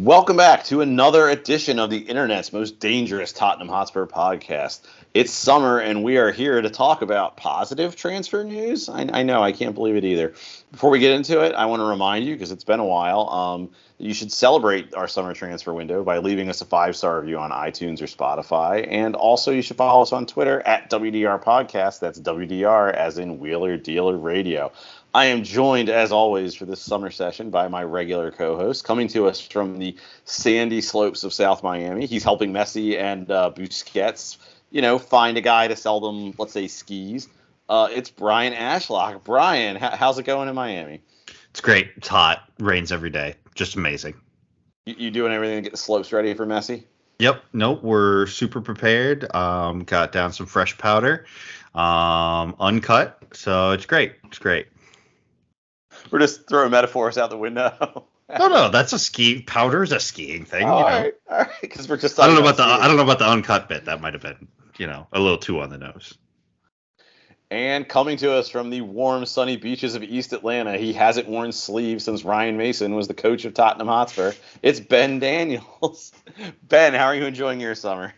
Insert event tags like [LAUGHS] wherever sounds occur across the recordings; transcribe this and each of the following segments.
Welcome back to another edition of the internet's most dangerous Tottenham Hotspur podcast. It's summer, and we are here to talk about positive transfer news. I, I know, I can't believe it either. Before we get into it, I want to remind you, because it's been a while, um, you should celebrate our summer transfer window by leaving us a five star review on iTunes or Spotify. And also, you should follow us on Twitter at WDR Podcast. That's WDR as in Wheeler Dealer Radio. I am joined, as always, for this summer session by my regular co-host, coming to us from the sandy slopes of South Miami. He's helping Messi and uh, Busquets, you know, find a guy to sell them, let's say, skis. Uh, it's Brian Ashlock. Brian, h- how's it going in Miami? It's great. It's hot. Rains every day. Just amazing. You, you doing everything to get the slopes ready for Messi? Yep. Nope. We're super prepared. Um, got down some fresh powder, um, uncut. So it's great. It's great. We're just throwing metaphors out the window. [LAUGHS] No, no, that's a ski. Powder's a skiing thing. all you know. right, all right, because we're just. I don't know about the. I don't know about the uncut bit. That might have been, you know, a little too on the nose. And coming to us from the warm, sunny beaches of East Atlanta, he hasn't worn sleeves since Ryan Mason was the coach of Tottenham Hotspur. It's Ben Daniels. [LAUGHS] ben, how are you enjoying your summer?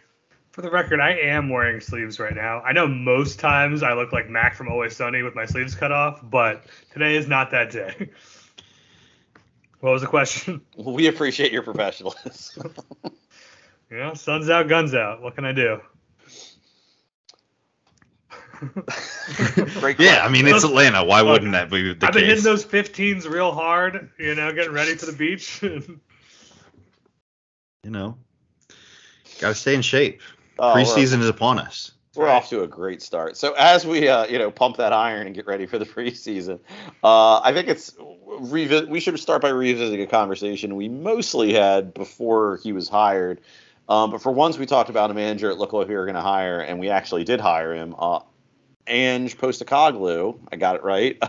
For the record, I am wearing sleeves right now. I know most times I look like Mac from Always Sunny with my sleeves cut off, but today is not that day. [LAUGHS] what was the question? [LAUGHS] We appreciate your professionalism. [LAUGHS] You know, sun's out, guns out. What can I do? Yeah, I mean it's Atlanta. Why wouldn't that be the case? I've been hitting those 15s real hard, you know, getting ready for the beach. You know, gotta stay in shape. We're- Preseason is upon us. We're off to a great start. So as we, uh, you know, pump that iron and get ready for the [LAUGHS] preseason, uh, I think it's revi- we should start by revisiting a conversation we mostly had before he was hired. Um, but for once, we talked about a manager at looked like we were going to hire, and we actually did hire him. Uh, Ange Postecoglou, I got it right.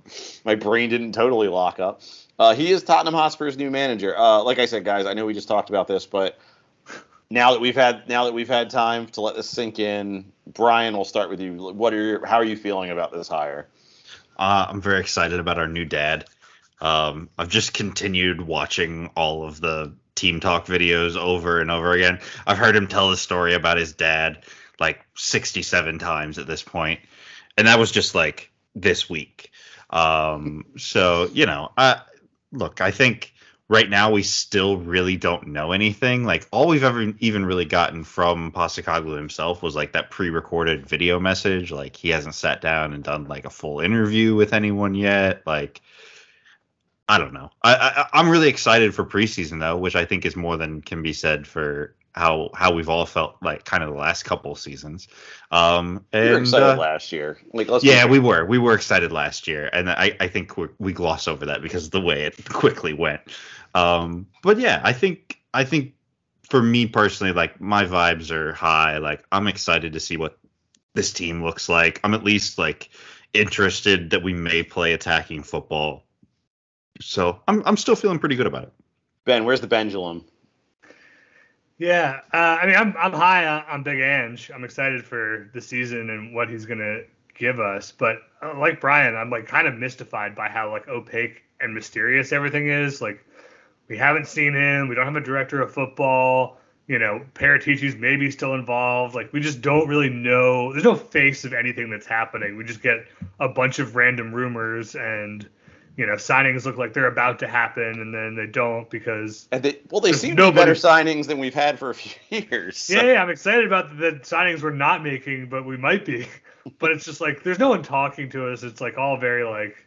[LAUGHS] My brain didn't totally lock up. Uh, he is Tottenham Hotspur's new manager. Uh, like I said, guys, I know we just talked about this, but now that we've had now that we've had time to let this sink in, Brian, we'll start with you. What are your, how are you feeling about this hire? Uh, I'm very excited about our new dad. Um, I've just continued watching all of the team talk videos over and over again. I've heard him tell the story about his dad like 67 times at this point, and that was just like this week. Um, so you know, I look, I think right now we still really don't know anything. Like all we've ever even really gotten from Postecoglou himself was like that pre-recorded video message. Like he hasn't sat down and done like a full interview with anyone yet. Like I don't know. I, I I'm really excited for preseason though, which I think is more than can be said for how how we've all felt like kind of the last couple seasons. Um, You were and, excited uh, last year. Like, let's yeah, we were. We were excited last year, and I, I think we we gloss over that because of the way it [LAUGHS] quickly went. Um, but yeah, I think I think for me personally, like my vibes are high. Like I'm excited to see what this team looks like. I'm at least like interested that we may play attacking football. So I'm I'm still feeling pretty good about it. Ben, where's the pendulum? Yeah, uh, I mean, I'm I'm high on, on Big Ange. I'm excited for the season and what he's gonna give us. But uh, like Brian, I'm like kind of mystified by how like opaque and mysterious everything is. Like we haven't seen him. We don't have a director of football. You know, Paratici's maybe still involved. Like we just don't really know. There's no face of anything that's happening. We just get a bunch of random rumors and. You know, signings look like they're about to happen, and then they don't because And they, well, they seem to be better signings than we've had for a few [LAUGHS] years. so- Yeah, yeah, I'm excited about the signings we're not making, but we might be. [LAUGHS] But it's just like there's no one talking to us. It's like all very like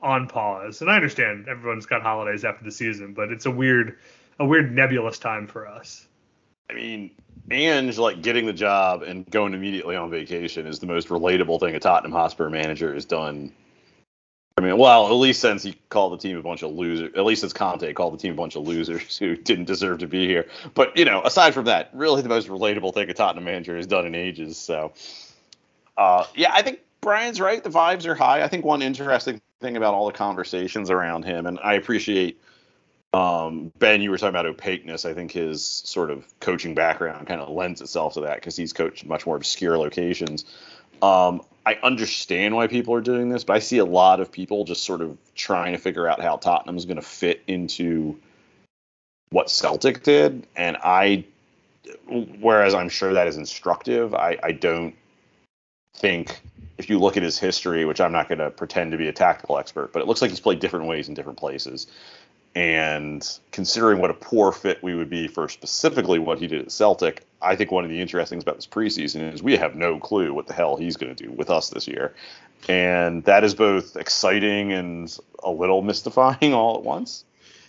on pause. And I understand everyone's got holidays after the season, but it's a weird, a weird nebulous time for us. I mean, Ange like getting the job and going immediately on vacation is the most relatable thing a Tottenham Hotspur manager has done I mean, well, at least since he called the team a bunch of losers, at least since Conte called the team a bunch of losers [LAUGHS] who didn't deserve to be here. But you know, aside from that, really the most relatable thing a Tottenham manager has done in ages. So, uh, yeah, I think Brian's right. The vibes are high. I think one interesting thing about all the conversations around him, and I appreciate um, Ben, you were talking about opaqueness. I think his sort of coaching background kind of lends itself to that because he's coached much more obscure locations. Um, I understand why people are doing this, but I see a lot of people just sort of trying to figure out how Tottenham is going to fit into what Celtic did, and I, whereas I'm sure that is instructive, I, I don't think if you look at his history, which I'm not going to pretend to be a tactical expert, but it looks like he's played different ways in different places. And considering what a poor fit we would be for specifically what he did at Celtic, I think one of the interesting things about this preseason is we have no clue what the hell he's going to do with us this year. And that is both exciting and a little [LAUGHS] mystifying all at once.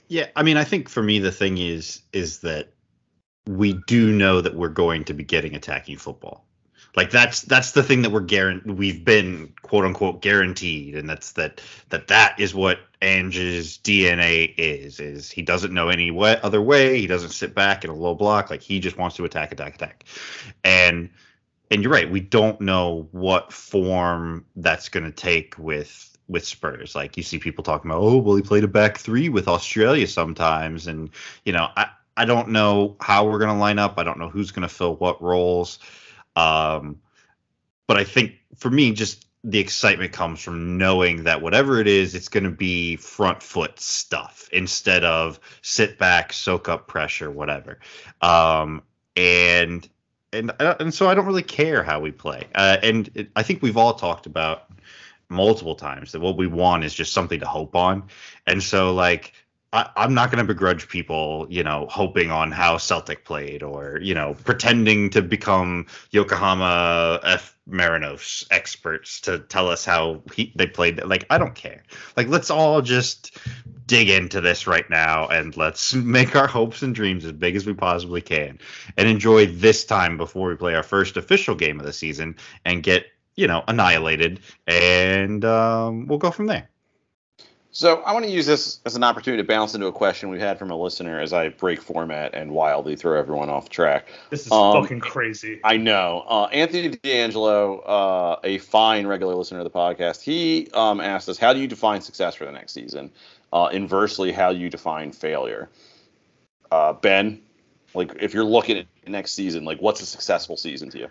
Yeah, I mean, I think for me the thing is is that we do know that we're going to be getting attacking football. Like that's that's the thing that we're guaranteed. We've been quote unquote guaranteed, and that's that that that is what Ange's DNA is. Is he doesn't know any way, other way. He doesn't sit back in a low block. Like he just wants to attack, attack, attack. And and you're right. We don't know what form that's going to take with with Spurs. Like you see people talking about, oh, well, he played a back three with Australia sometimes, and you know, I I don't know how we're going to line up. I don't know who's going to fill what roles. Um, but I think for me, just the excitement comes from knowing that whatever it is, it's going to be front foot stuff instead of sit back, soak up pressure, whatever. Um, and and uh, and so I don't really care how we play. Uh, and it, I think we've all talked about multiple times that what we want is just something to hope on. And so like I, am not going to begrudge people, you know, hoping on how Celtic played or, you know, pretending to become Yokohama F. Marinos experts to tell us how he, they played. Like, I don't care. Like, let's all just dig into this right now and let's [LAUGHS] make our hopes and dreams as big as we possibly can and enjoy this time before we play our first official game of the season and get, you know, annihilated. And um, we'll go from there. So I want to use this as an opportunity to bounce into a question we've had from a listener as I break format and wildly throw everyone off track. This is um, fucking crazy. I know. Uh, Anthony D'Angelo, uh, a fine regular listener of the podcast, he um, asked us, "How do you define success for the next season? Uh, inversely, how do you define failure?" Uh, ben, like if you're looking at next season, like what's a successful season to you?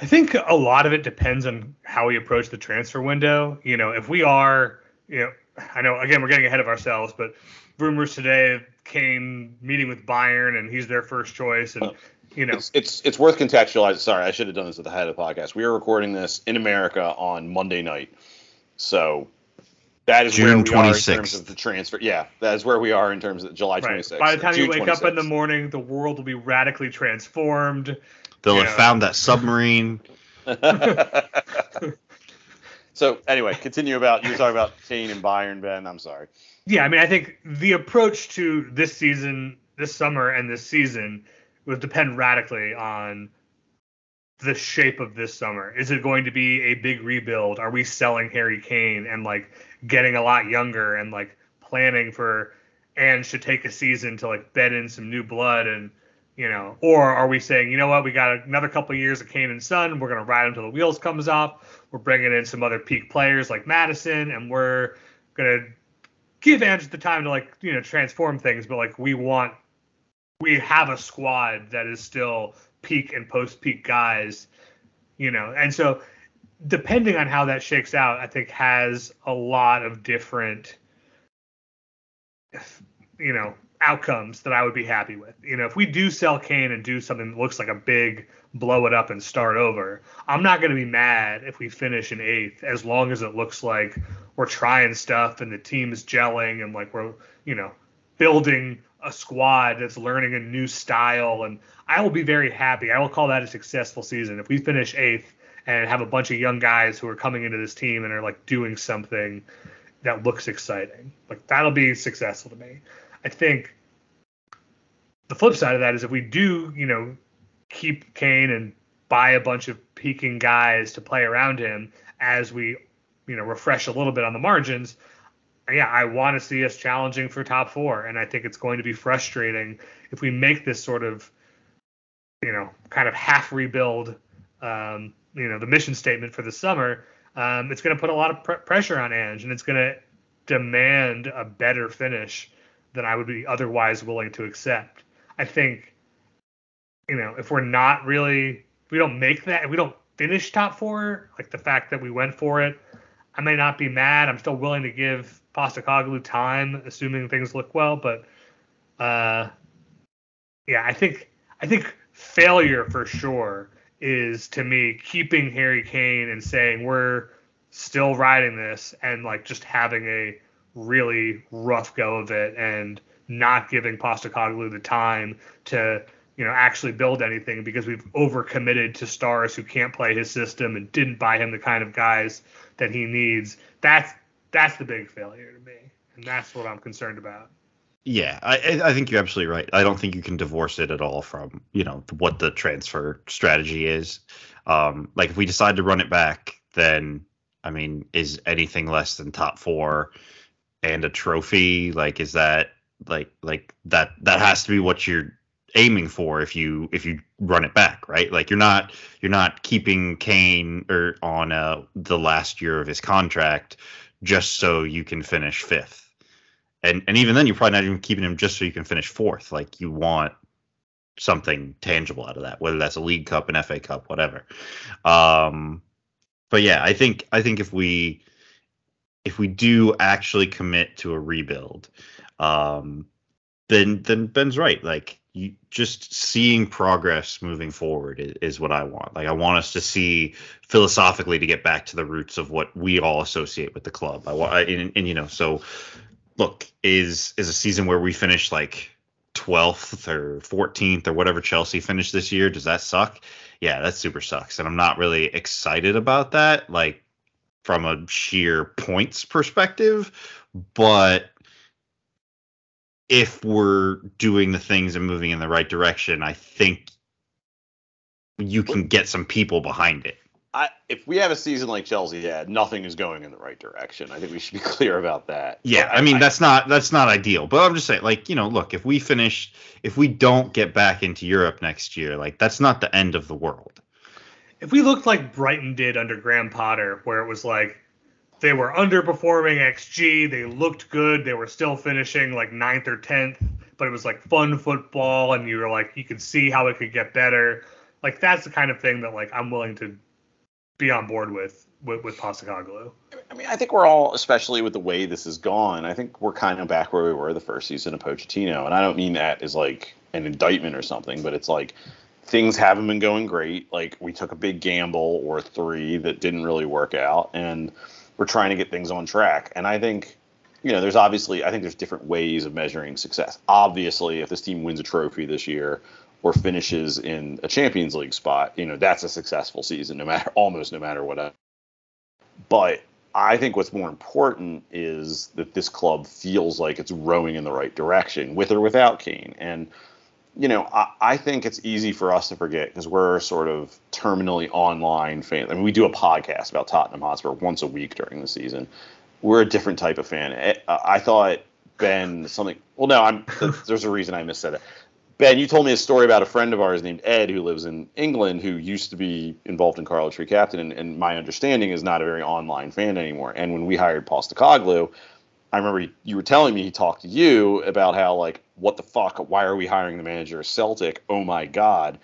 I think a lot of it depends on how we approach the transfer window. You know, if we are, you know I know again we're getting ahead of ourselves, but rumors today came meeting with Bayern and he's their first choice and oh, you know it's it's, it's worth contextualizing. Sorry, I should have done this at the head of the podcast. We are recording this in America on Monday night, so that is June where we 26th. are in terms of the transfer. Yeah, that is where we are in terms of July 26th. By the time you wake 26th. up in the morning, the world will be radically transformed. They'll have know. found that submarine. [LAUGHS] So anyway, continue about you were talking about Kane and Bayern, Ben. I'm sorry. Yeah, I mean, I think the approach to this season, this summer, and this season would depend radically on the shape of this summer. Is it going to be a big rebuild? Are we selling Harry Kane and like getting a lot younger and like planning for and should take a season to like bed in some new blood and you know, or are we saying, you know what, we got another couple of years of Kane and Son, we're gonna ride until the wheels comes off. We're bringing in some other peak players like Maddison, and we're gonna give Ange the time to like you know transform things. But like we want, we have a squad that is still peak and post peak guys, you know, and so depending on how that shakes out, I think has a lot of different, you know, outcomes that I would be happy with. You know, if we do sell Kane and do something that looks like a big blow it up and start over, I'm not going to be mad if we finish in eighth as long as it looks like we're trying stuff and the team is gelling and like we're, you know, building a squad that's learning a new style. And I will be very happy. I will call that a successful season. If we finish eighth and have a bunch of young guys who are coming into this team and are like doing something that looks exciting, like that'll be successful to me. I think the flip side of that is if we do, you know, keep Kane and buy a bunch of peaking guys to play around him as we you know refresh a little bit on the margins. Yeah, I want to see us challenging for top four, and I think it's going to be frustrating if we make this sort of you know kind of half rebuild. Um, you know the mission statement for the summer. Um, it's going to put a lot of pr- pressure on Ange, and it's going to demand a better finish than I would be otherwise willing to accept. I think, you know, if we're not really, we don't make that, we don't finish top four, like the fact that we went for it, I may not be mad. I'm still willing to give Postecoglou time, assuming things look well. But, uh, yeah, I think, I think failure for sure is to me keeping Harry Kane and saying we're still riding this and like just having a really rough go of it and not giving Postecoglou the time to you know actually build anything because we've overcommitted to stars who can't play his system and didn't buy him the kind of guys that he needs. That's that's the big failure to me, and that's what I'm concerned about. Yeah, I I think you're absolutely right. I don't think you can divorce it at all from you know what the transfer strategy is. Um, like if we decide to run it back, then I mean, is anything less than top four and a trophy like is that like like that that has to be what you're aiming for if you if you run it back right? Like you're not you're not keeping Kane or on uh the last year of his contract just so you can finish fifth. And and even then you're probably not even keeping him just so you can finish fourth. Like you want something tangible out of that whether that's a league cup an fa cup whatever. Um but yeah i think i think if we if we do actually commit to a rebuild um then then ben's right. Like you just seeing progress moving forward is, is what i want like i want us to see philosophically to get back to the roots of what we all associate with the club i want and, and you know so look, is is a season where we finish like 12th or 14th or whatever Chelsea finished this year, does that suck? Yeah, that super sucks. And I'm not really excited about that, like from a sheer points perspective. But if we're doing the things and moving in the right direction, I think you can get some people behind it. I, if we have a season like Chelsea had, nothing is going in the right direction. I think we should be [LAUGHS] clear about that. Yeah, I, I, mean that's not that's not ideal, but I'm just saying, like you know, look, if we finish, if we don't get back into Europe next year, like that's not the end of the world. If we looked like Brighton did under Graham Potter, where it was like they were underperforming XG, they looked good, they were still finishing like ninth or tenth, but it was like fun football, and you were like you could see how it could get better. Like that's the kind of thing that like I'm willing to be on board with with, with Postecoglou. I mean, I think we're all, especially with the way this has gone, I think we're kind of back where we were the first season of Pochettino, and I don't mean that as like an indictment or something, but it's like things haven't been going great. Like we took a big gamble or three that didn't really work out, and we're trying to get things on track. And I think, you know, there's obviously, I think there's different ways of measuring success. Obviously, if this team wins a trophy this year, or finishes in a Champions League spot, you know, that's a successful season, no matter [LAUGHS] almost no matter what. But I think what's more important is that this club feels like it's rowing in the right direction, with or without Kane. And you know, I, I think it's easy for us to forget because we're sort of terminally online fans. I mean, we do a podcast about Tottenham Hotspur once a week during the season. We're a different type of fan. Eh, I, I thought Ben something. Well, no, I'm. [LAUGHS] There's a reason I missaid it. Ben, you told me a story about a friend of ours named Ed who lives in England who used to be involved in Cartilage Free Captain, and, and, my understanding is not a very online fan anymore. And when we hired Paul Postecoglou, I remember you were telling me he talked to you about how like what the fuck, why are we hiring the manager of Celtic? Oh my god.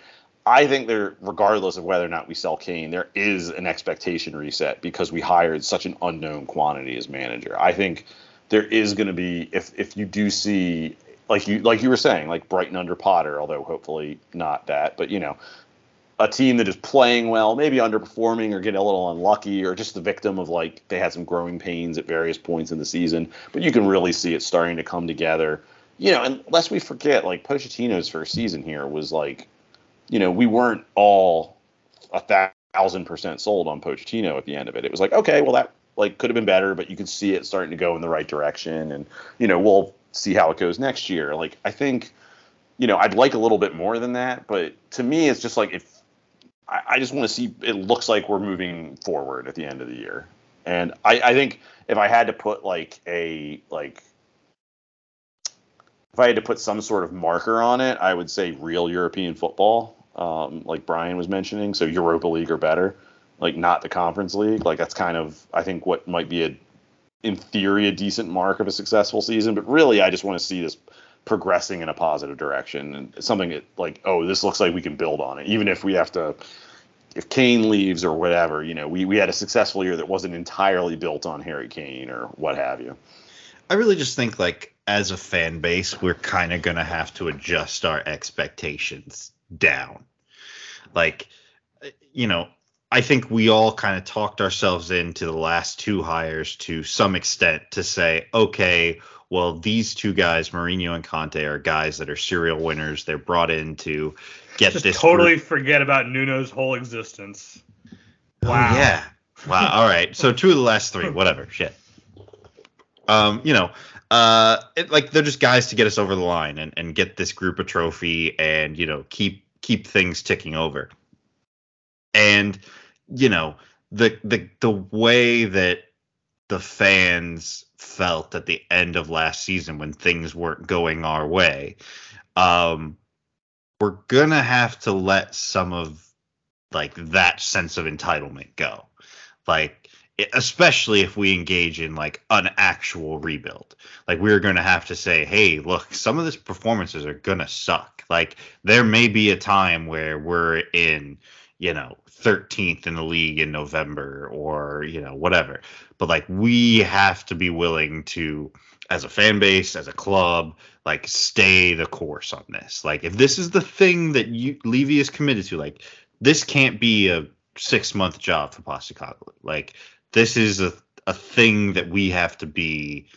I think there, regardless of whether or not we sell Kane, there is an expectation reset because we hired such an unknown quantity as manager. I think there is going to be if if you do see like you like you were saying, like Brighton under Potter, although hopefully not that, but you know, a team that is playing well, maybe underperforming or getting a little unlucky, or just the victim of like they had some growing pains at various points in the season. But you can really see it starting to come together. You know, and lest we forget, like Pochettino's first season here was like, you know, we weren't all a thousand percent sold on Pochettino at the end of it. It was like, okay, well that like could have been better, but you could see it starting to go in the right direction, and you know, we'll see how it goes next year. Like I think, you know, I'd like a little bit more than that, but to me, it's just like if I, I just want to see it looks like we're moving forward at the end of the year. And I, I think if I had to put like a like if I had to put some sort of marker on it, I would say real European football, um, like Brian was mentioning. So Europa League or better, like not the Conference League. Like that's kind of I think what might be a in theory a decent mark of a successful season, but really I just want to see this progressing in a positive direction and something that like oh this looks like we can build on it. Even if we have to if Kane leaves or whatever you know we, we had a successful year that wasn't entirely built on Harry Kane or what have you. I really just think like as a fan base we're kind of going to have to adjust our expectations down. Like you know I think we all kind of talked ourselves into the last two hires to some extent to say okay well, these two guys, Mourinho and Conte, are guys that are serial winners. They're brought in to get Just this. totally group- forget about Nuno's whole existence. Oh, Wow. yeah. Wow. [LAUGHS] All right. So two of the last three. Whatever. Shit. Um, you know, uh, it, like they're just guys to get us over the line and, and get this group a trophy and you know keep keep things ticking over. And you know the the the way that the fans felt at the end of last season when things weren't going our way, um, we're gonna have to let some of like that sense of entitlement go. Like especially if we engage in like an actual rebuild. Like we're to have to say hey look some of these performances are to suck. Like there may be a time where we're in you know 13th in the league in November or you know whatever but like we have to be willing to as a fan base as a club like stay the course on this like if this is the thing that you Levy is committed to like this can't be a six month job for Postecoglou. Like this is a a thing that we have to be,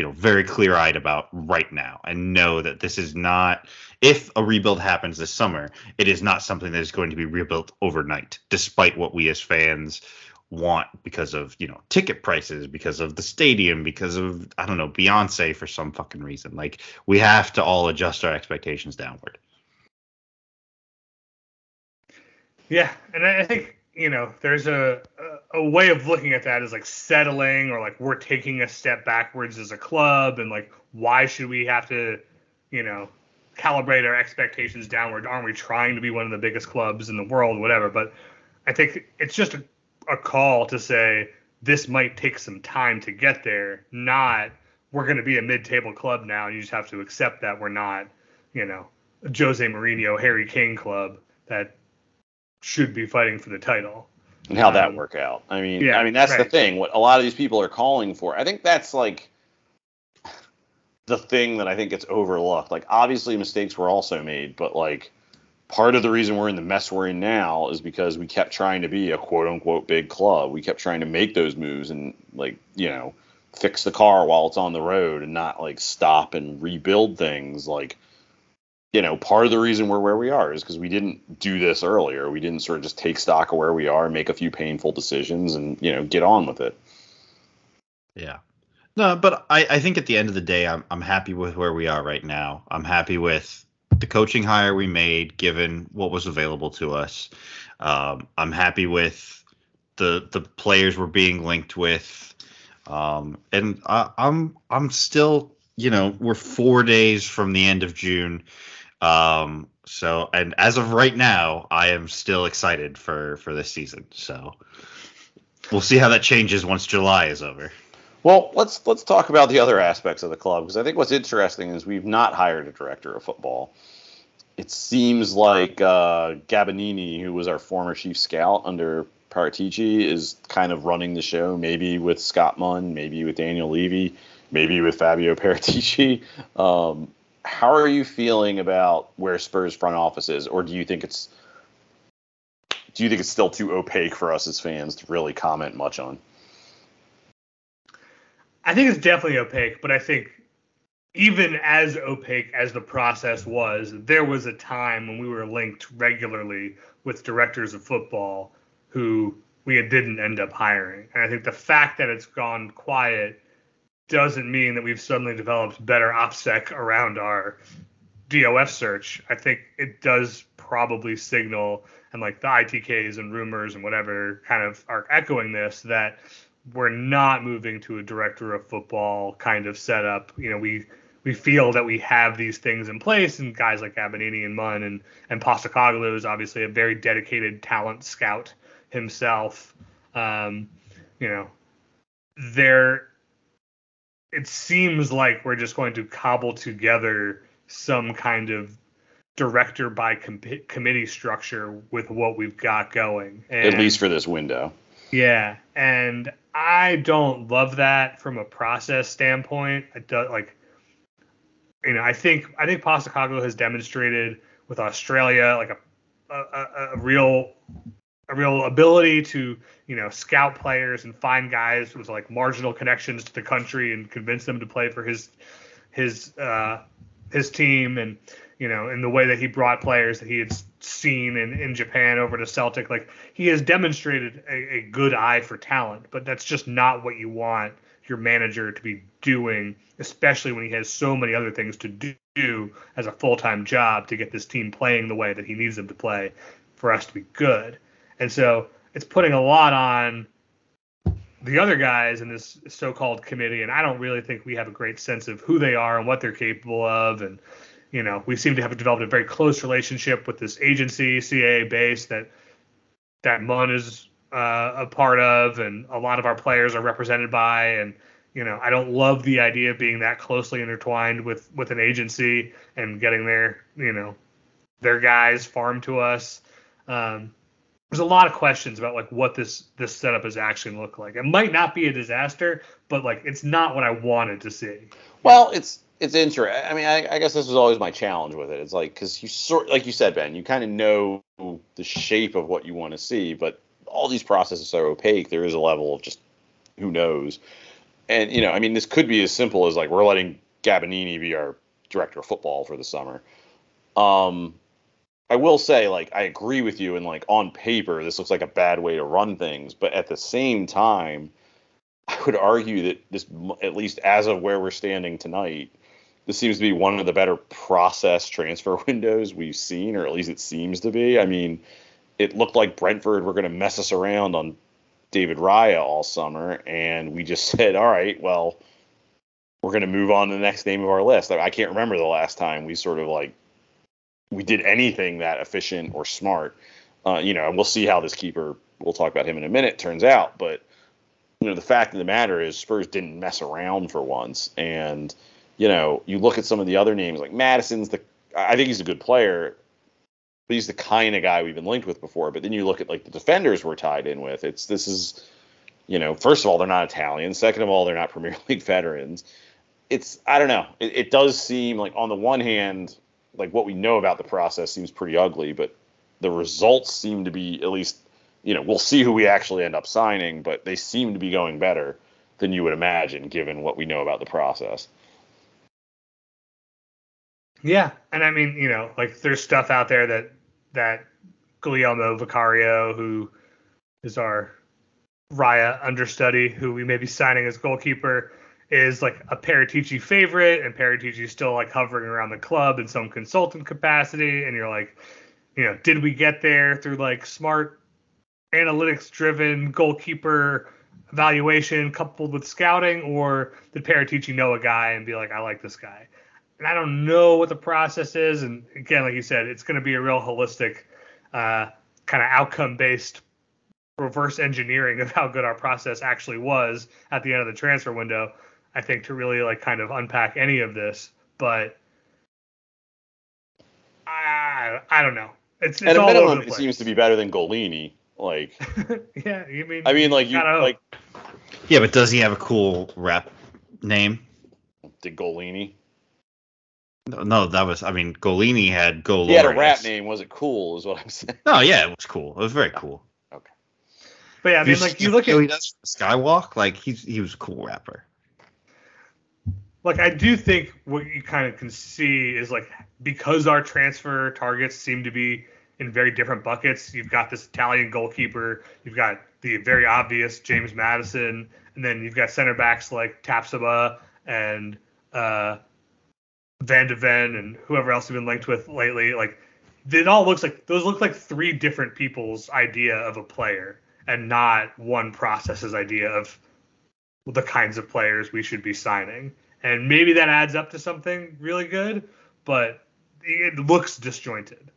you know, very clear eyed about right now. And know that this is not if a rebuild happens this summer, it is not something that is going to be rebuilt overnight, despite what we as fans want because of you know ticket prices because of the stadium because of i don't know beyonce for some fucking reason. Like we have to all adjust our expectations downward. Yeah, and I think you know there's a a way of looking at that is like settling or like we're taking a step backwards as a club and like why should we have to you know calibrate our expectations downward? Aren't we trying to be one of the biggest clubs in the world whatever? But i think it's just a, a call to say this might take some time to get there not we're going to be a mid-table club now and you just have to accept that we're not you know jose Mourinho harry kane club that should be fighting for the title. and how that Um, work out. I mean, yeah, I mean that's the thing. What a lot of these people are calling for. I think that's like the thing that I think gets overlooked. Like obviously mistakes were also made, but like part of the reason we're in the mess we're in now is because we kept trying to be a quote unquote big club. We kept trying to make those moves and like, you know, fix the car while it's on the road and not like stop and rebuild things like you know, part of the reason we're where we are is because we didn't do this earlier. We didn't sort of just take stock of where we are, make a few painful decisions, and you know, get on with it. Yeah. No, but I, I think at the end of the day, I'm I'm happy with where we are right now. I'm happy with the coaching hire we made, given what was available to us. Um, I'm happy with the the players we're being linked with, um, and I, I'm I'm still you know we're four days from the end of June. Um, so and as of right now, I am still excited for for this season. So we'll see how that changes once July is over. Well, let's let's talk about the other aspects of the club because I think what's interesting is we've not hired a director of football. It seems like uh, Gabbanini, who was our former chief scout under Paratici, is kind of running the show. Maybe with Scott Munn, maybe with Daniel Levy, maybe with Fabio Paratici. Um, how are you feeling about where Spurs front office is, or do you think it's do you think it's still too opaque for us as fans to really comment much on? I think it's definitely opaque, but I think even as opaque as the process was, there was a time when we were linked regularly with directors of football who we didn't end up hiring. And I think the fact that it's gone quiet doesn't mean that we've suddenly developed better OPSEC around our DOF search. I think it does probably signal, and like the ITKs and rumors and whatever kind of are echoing this, that we're not moving to a director of football kind of setup. You know, we we feel that we have these things in place, and guys like Gabbanini and Munn and and Postecoglou is obviously a very dedicated talent scout himself. Um, you know, there it seems like we're just going to cobble together some kind of director by com- committee structure with what we've got going. And, At least for this window. Yeah, and I don't love that from a process standpoint. I do, like, you know, I think I think Postecoglou has demonstrated with Australia like a, a, a real a real ability to you know scout players and find guys with like marginal connections to the country and convince them to play for his his uh, his team. And you know in the way that he brought players that he had seen in, in Japan over to Celtic like he has demonstrated a, a good eye for talent but that's just not what you want your manager to be doing especially when he has so many other things to do as a full-time job to get this team playing the way that he needs them to play for us to be good and so it's putting a lot on the other guys in this so-called committee, and I don't really think we have a great sense of who they are and what they're capable of. And you know, we seem to have developed a very close relationship with this agency, CAA base that that Munn is uh, a part of, and a lot of our players are represented by. And you know, I don't love the idea of being that closely intertwined with with an agency and getting their you know their guys farmed to us. Um, there's a lot of questions about like what this this setup is actually look like. It might not be a disaster, but like it's not what I wanted to see. Well, it's it's interesting. I mean, I, I, guess this was always my challenge with it. It's like because you sort like you said, Ben, you kind of know the shape of what you want to see, but all these processes are opaque. There is a level of just who knows. And you know, I mean, this could be as simple as like we're letting Gabbanini be our director of football for the summer. Um, I will say, like, I agree with you, and like on paper, this looks like a bad way to run things. But at the same time, I would argue that this, at least as of where we're standing tonight, this seems to be one of the better process transfer [LAUGHS] windows we've seen, or at least it seems to be. I mean, it looked like Brentford were going to mess us around on David Raya all summer, and we just [LAUGHS] said, all right, well, we're going to move on to the next name of our list. I can't remember the last time we sort of like we did anything that efficient or smart. Uh, you know, and we'll see how this keeper. We'll talk about him in a minute. Turns out, but you know, the fact of the matter is Spurs didn't mess around for once. And you know, you look at some of the other names like Maddison's. The I think he's a good player, but he's the kind of guy we've been linked with before. But then you look at like the defenders we're tied in with. It's this is, you know, first of all they're not Italian. Second of all they're not [LAUGHS] Premier League veterans. It's I don't know. It, it does seem like on the one hand like what we know about the process seems pretty ugly, but the results seem to be at least you know we'll see who we actually end up signing, but they seem to be going better than you would imagine given what we know about the process. Yeah, and I mean you know like there's stuff out there that that Guglielmo Vicario who is our Raya understudy who we may be signing as goalkeeper is like a Paratici favorite, and Paratici is still like hovering around the club in some consultant capacity, and you're like, you know, did we get there through like smart analytics driven goalkeeper evaluation coupled with scouting, or did Paratici know a guy and be like, I like this guy? And I don't know what the process is, and again, like you said, it's going to be a real holistic, uh, kind of outcome based reverse engineering of how good our process actually was at the end of the transfer window. I think, to really like kind of unpack any of this. But I I don't know. It's, it's at a minimum, it seems to be better than Gollini. Like, [LAUGHS] yeah, you mean? I mean, like you like. Yeah, but does he have a cool rap name? Did Gollini? No, no, that was. I mean, Gollini had Go. He had a rap name. Was it cool? Is what I'm saying. No, yeah, it was cool. It was very cool. Okay. But yeah, I mean, you like you look at he does Skywalk, like he's he was a cool rapper like I do think what you kind of can see is like because our transfer targets seem to be in very different buckets. You've got this Italian goalkeeper, you've got the very obvious James Maddison, and then you've got center backs like Tapsoba and uh, Van de Ven and whoever else you've been linked with lately. Like it all looks like those look like three different people's idea of a player and not one process's idea of the kinds of players we should be signing. And maybe that adds up to something really good, but it looks disjointed.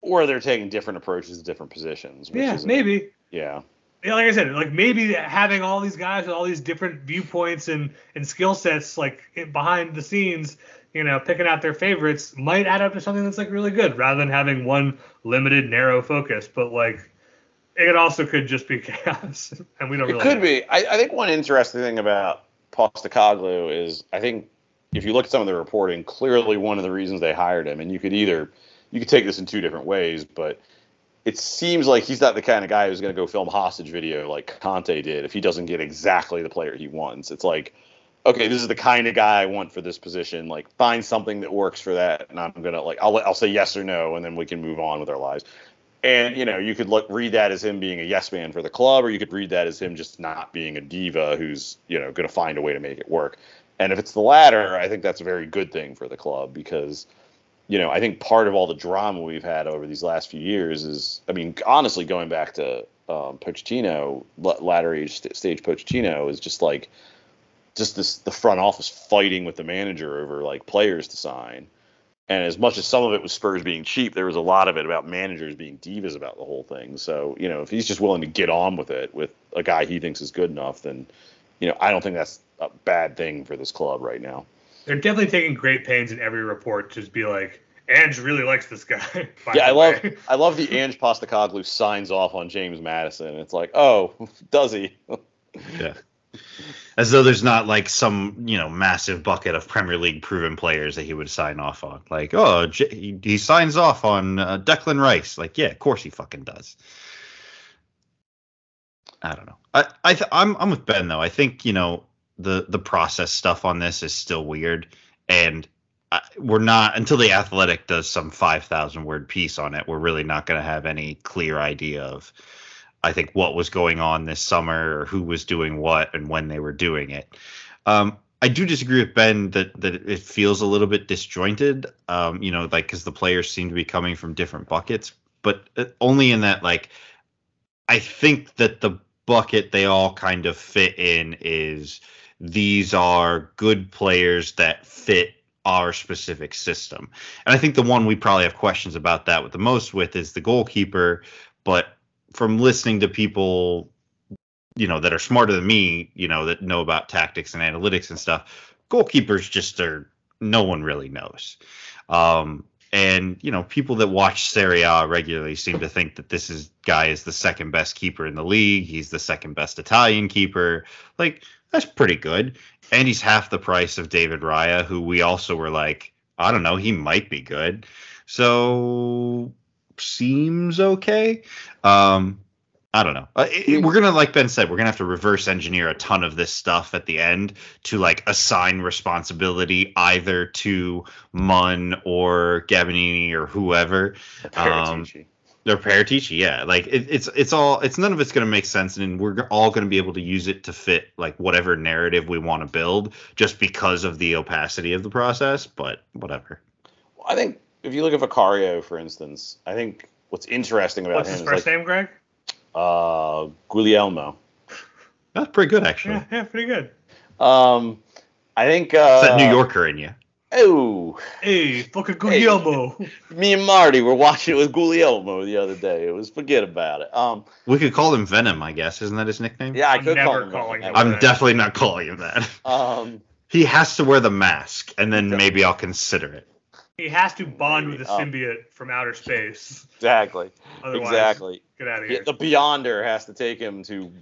Or they're taking different approaches to different positions. Yeah, maybe. Yeah. Yeah, like I said, like maybe having all these guys with all these different viewpoints and and skill sets, like behind the scenes, you know, picking out their favorites, might add up to something that's like really good, rather than having one limited, narrow focus. But like, it also could just be [LAUGHS] chaos, and we don't It really. could know. be. I, I think one interesting thing about Postecoglou is I think if you look at some of the reporting, clearly one of the reasons they hired him, and you could either you could take this in two different ways, but it seems like he's not the kind of guy who's going to go film hostage video like Conte did if he doesn't get exactly the player he wants. It's like, okay, this is the kind of guy I want for this position. Like, find something that works for that, and I'm gonna like I'll I'll say yes or no, and then we can move on with our lives. And you know, you could look read that as him being a yes man for the club, or you could read that as him just not being a diva who's you know going to find a way to make it work. And if it's the latter, I think that's a very good thing for the club because you know I think part of all the drama we've had over these last few years is, I mean, honestly, going back to um, Pochettino, la- latter age st- stage Pochettino is just like just this the front office fighting with the manager over like players to sign. And as much as some of it was Spurs being cheap, there was a lot of it about managers being divas about the whole thing. So, you know, if he's just willing to get on with it with a guy he thinks is good enough, then, you know, I don't think that's a bad thing for this club right now. They're definitely taking great pains in every report to just be like, Ange really likes this guy. [LAUGHS] yeah, I love. I love the Ange Postecoglou signs off on James Maddison. It's like, oh, [LAUGHS] does he? Yeah. As though there's not like some, you know, massive bucket of Premier League proven players that he would sign off on. Like, oh, J- he, signs off on uh, Declan Rice. Like, yeah, of course he fucking does. I don't know. I, I th- I'm I'm with Ben though. I think you know the the process stuff on this is still weird, and I, we're not until the Athletic does some five thousand word piece on it. We're really not going to have any clear idea of I think what was going on this summer or who was doing what and when they were doing it. Um, I do disagree with Ben that that it feels a little bit disjointed. Um, you know, like because the players seem to be coming from different buckets, but uh, only in that like I think that the bucket they all kind of fit in is these are good players that fit our specific system. And I think the one we probably have questions about that with the most with is the goalkeeper, but from listening to people you know that are smarter than me you know that know about tactics and analytics and stuff goalkeepers just are no one really knows. Um and you know people that watch Serie A regularly seem to think that this is guy is the second best keeper in the league. He's the second best Italian keeper. Like that's pretty good. And he's half the price of David Raya who we also were like I don't know he might be good. So seems okay um I don't know. Uh, it- we're gonna, like Ben said, we're gonna have to reverse engineer a ton of this stuff at the end to like assign responsibility either to Munn or Gabbanini or whoever. Um. Or Paratici, yeah. Like it, it's it's all it's none of it's gonna make sense, and we're all gonna be able to use it to fit like whatever narrative we want to build, just because of the opacity of the process. But whatever. I think if you look at Vicario, for instance, I think what's interesting about What's him his is first like name, Greg? uh, Guglielmo. That's pretty good, actually. Yeah, yeah, pretty good. Um, I think uh, It's that New Yorker in you. Oh, Hey, fucking Guglielmo. me and Marty were watching it with Guglielmo the other day. It was forget about it. Um, We could call him Venom, I guess. Isn't that his nickname? yeah, I I'm could call never him calling him I'm definitely not calling him that. Um, He has to wear the mask, and then maybe I'll consider it. He has to bond with a Oh. symbiote from outer space. exactly, [LAUGHS] Otherwise, exactly. Get out of here. the Beyonder has to take him to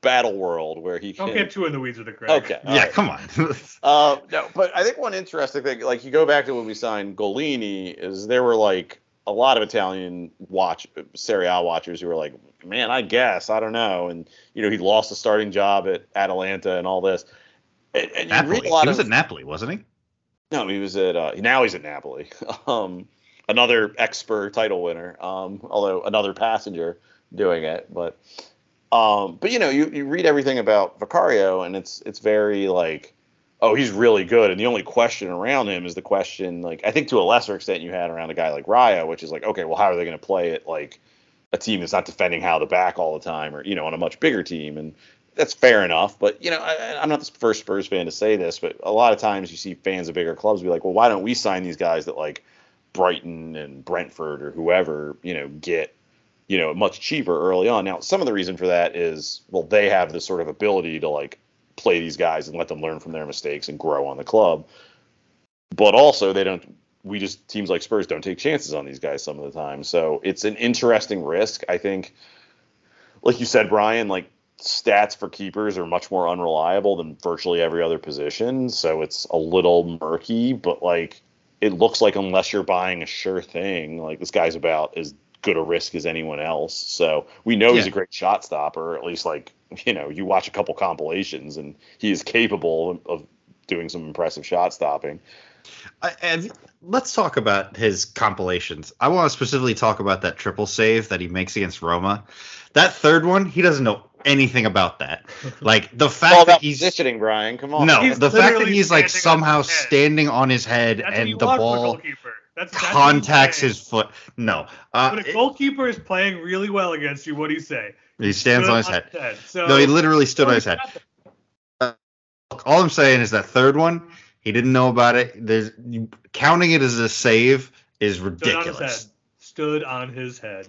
Battle World where he can. Don't get too in the weeds with it, Greg. Okay. all yeah, right. come on. [LAUGHS] Uh, no, but I think one interesting thing, like you go back to when we signed Gollini, is there were like a lot of Italian watch Serie A watchers who were like, "Man, I guess I don't know," and you know he lost a starting job at Atalanta and all this. And, and you read a lot He was of at Napoli, wasn't he? No, he was at uh, now he's at Napoli. [LAUGHS] um, another expert title winner. Um, although another passenger doing it, but um, but you know, you, you read everything about Vicario, and it's it's very like, oh, he's really good. And the only question around him is the question, like I think to a lesser extent you had around a guy like Raya, which is like, okay, well, how are they going to play it like a team that's not defending how the back all the time, or you know, on a much bigger team? And that's fair enough. But you know, I, I'm not the first Spurs fan to say this, but a lot of times you see fans of bigger clubs be like, well, why don't we sign these guys that like Brighton and Brentford or whoever you know get you know much cheaper early on. Now, some of the reason for that is well, they have this sort of ability to like play these guys and let them learn from their mistakes and grow on the club. But also, they don't. We just teams like Spurs don't take chances on these guys some of the time. So it's an interesting risk. I think, like you said, Brian, like stats for keepers are much more unreliable than virtually every other position. So it's a little murky, but like it looks like unless you're buying a sure thing, like this guy's about as good a risk as anyone else. So we know he's a great shot stopper, at least like you know you watch a couple compilations and he is capable of, of doing some impressive shot stopping. I, and let's talk about his compilations. I want to specifically talk about that triple save that he makes against Roma. That third one, he doesn't know anything about that. [LAUGHS] Like the fact All that about he's positioning, Brian. Come on. no, He's the fact that he's like standing on somehow standing on his head That's and the want from a ball. That's, that's contacts say. his foot. No, uh, When a goalkeeper is playing really well against you, what do you say? he stands Stood on his head. So, No, he literally stood on his head. All I'm saying is that third one, he didn't know about it. There's you, counting it as a save is ridiculous. Stood on his head. Stood on his head.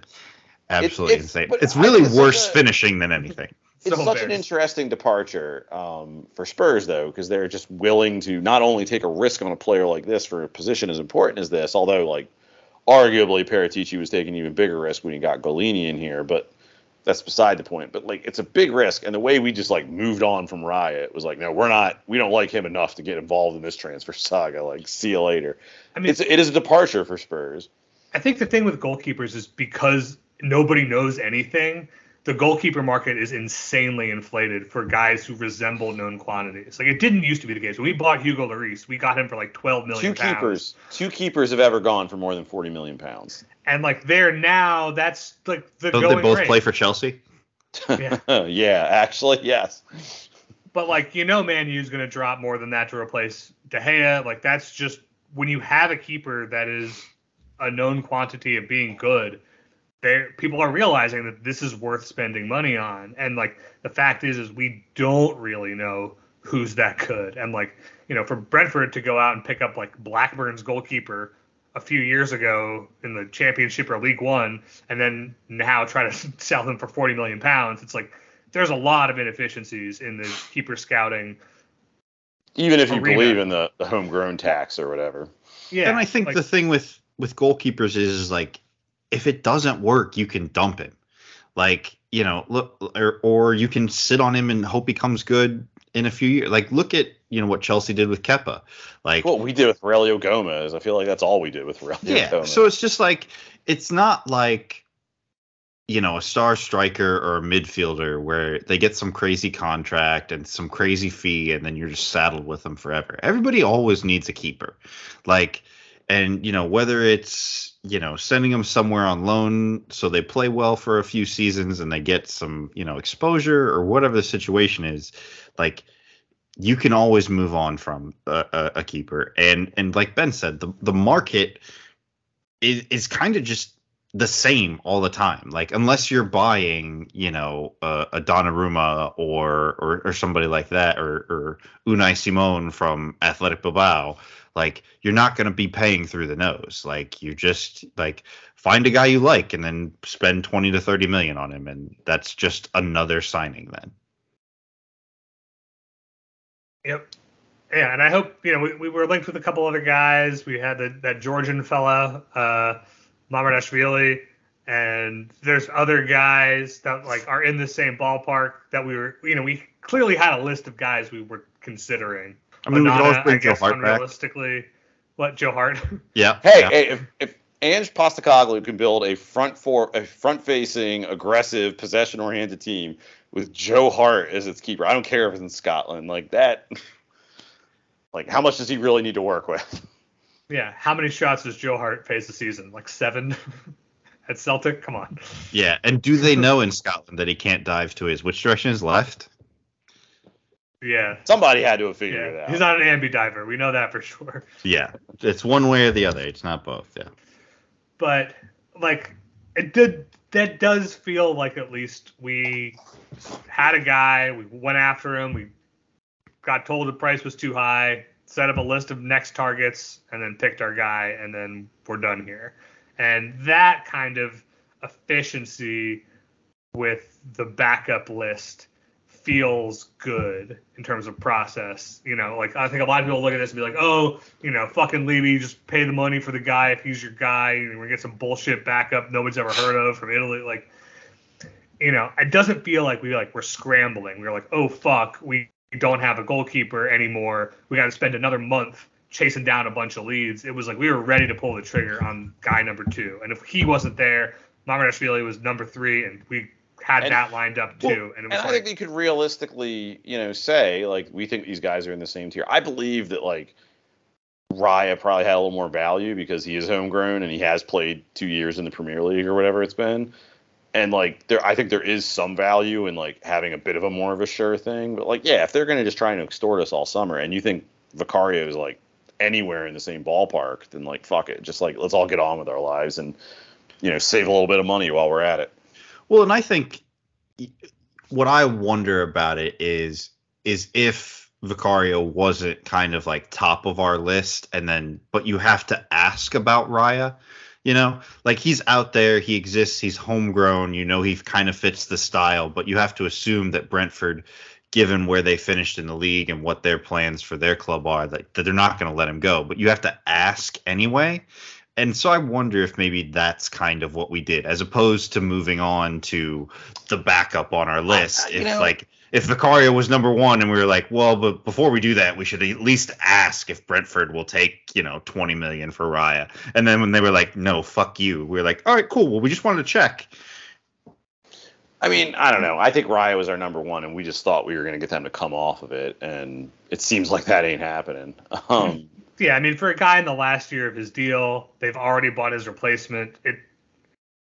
Absolutely it's- insane. It's really think it's worse a- finishing than anything. it's So such an interesting departure um, for Spurs, though, because they're just willing to not only take a risk on a player like this for a position as important as this, although like arguably Paratici was taking even bigger risk when he got Gollini in here, but that's beside the point. But like it's a big risk, and the way we just like moved on from Raya was like, no, we're not, we don't like him enough to get involved in this transfer [LAUGHS] saga. Like, see you later. I mean, It's it is a departure for Spurs. I think the thing with goalkeepers is because nobody knows anything, the goalkeeper market is insanely inflated for guys who resemble known quantities. Like it didn't used to be the case. When we bought Hugo Lloris, we got him for like 12 million Two pounds. keepers, two keepers have ever gone for more than forty million pounds. And like there now, that's like the Don't going they both rate. play for Chelsea? Yeah. [LAUGHS] yeah, actually, yes. But like you know, Man U's going to drop more than that to replace De Gea. Like that's just when you have a keeper that is a known quantity of being good. There, people are realizing that this is worth spending money on, and like the fact is, is we don't really know who's that good. And like you know, for Brentford to go out and pick up like Blackburn's goalkeeper a few years ago in the Championship or League One, and then now try to [LAUGHS] sell him for forty million pounds, it's like there's a lot of inefficiencies in the keeper scouting. Even if you Arena. believe in the, the homegrown tax or whatever. Yeah, and I think like, the thing with with goalkeepers is, is like if it doesn't work, you can dump him. Like you know, look, or, or you can sit on him and hope he comes good in a few years. Like look at you know what Chelsea did with Kepa. Like What we did with Aurelio Gomez, I feel like that's all we did with Aurelio yeah, Gomez. so it's just like it's not like you know a star striker or a midfielder where they get some crazy contract and some crazy fee and then you're just saddled with them forever. Everybody always needs a keeper. Like and you know whether it's you know sending them somewhere on loan so they play well for a few seasons and they get some you know exposure or whatever the situation is like you can always move on from a, a, a keeper. And and like ben said the, the market is, is kind of just the same all the time. Like unless you're buying you know a, a Donnarumma or, or or somebody like that or or Unai Simon from Athletic Bilbao like you're not going to be paying through the nose like you just like find a guy you like and then spend 20 to 30 million on him and that's just another signing then Yep. Yeah, and I hope you know we, we were linked with a couple other guys. We had the, that Georgian fella, uh, Mamardashvili, and there's other guys that like are in the same ballpark that we were. You know, we clearly had a list of guys we were considering. I mean, we could always bring I Joe guess Hart back. unrealistically, what Joe Hart? [LAUGHS] yeah hey, yeah. hey, if, if Ange Postecoglou can build a front for a front facing, aggressive, possession oriented team with Joe Hart as its keeper, I don't care if it's in Scotland. Like that [LAUGHS] like how much does he really need to work with? [LAUGHS] yeah. How many shots does Joe Hart face a season? Like seven at Celtic. Come on. Yeah, and do they know in Scotland that he can't dive to his which direction is left? Yeah. Somebody had to have figured it out. He's not an ambi diver. We know that for sure. Yeah, it's one way or the other. It's not both. Yeah. but like it did that does feel like at least we had a guy, we went after him, we got told the price was too high, set up a list of next targets, and then picked our guy, and then we're done here. And that kind of efficiency with the backup list feels good in terms of process. You know, like I think a lot of people look at this and be like, oh, you know, fucking Levy, just pay the money for the guy if he's your guy, and gonna get some bullshit backup nobody's ever heard of from Italy. Like, you know, it doesn't feel like we like we're scrambling. We're like, oh fuck, we don't have a goalkeeper anymore. We got to spend another month chasing down a bunch of leads. It was like we were ready to pull the trigger on guy number two, and if he wasn't there, Mamardashvili was number three, and we had And- that lined up too. Well, and and was I think you could realistically, you know, say like we think these guys are in the same tier. I believe that like Raya probably had a little more value because he is homegrown and he has played two years in the Premier League or whatever it's been. And like there, I think there is some value in like having a bit of a more of a sure thing. But like, yeah, if they're gonna just try and extort us all summer, and you think Vicario is like anywhere in the same ballpark, then like fuck it, just like let's all get on with our lives and you know save a little bit of money while we're at it. Well, and I think what I wonder about it is is if Vicario wasn't kind of like top of our list, and then but you have to ask about Raya. You know, like he's out there, he exists, he's homegrown. You know, he kind of fits the style, but you have to assume that Brentford, given where they finished in the league and what their plans for their club are, that, that they're not going to let him go. But you have to ask anyway. And so I wonder if maybe that's kind of what we did, as opposed to moving on to the backup on our list. I- if know- like if Vicario was number one and we were like, well, but before we do that, we should at least ask if Brentford will take, you know, 20 million for Raya. And then when they were like, no, fuck you, we were like, all right, cool. Well, we just wanted to check. I mean, I don't know. I think Raya was our number one, and we just thought we were going to get them to come off of it, and it seems like that ain't happening. [LAUGHS] Um, yeah, I mean, for a guy in the last year of his deal, they've already bought his replacement. It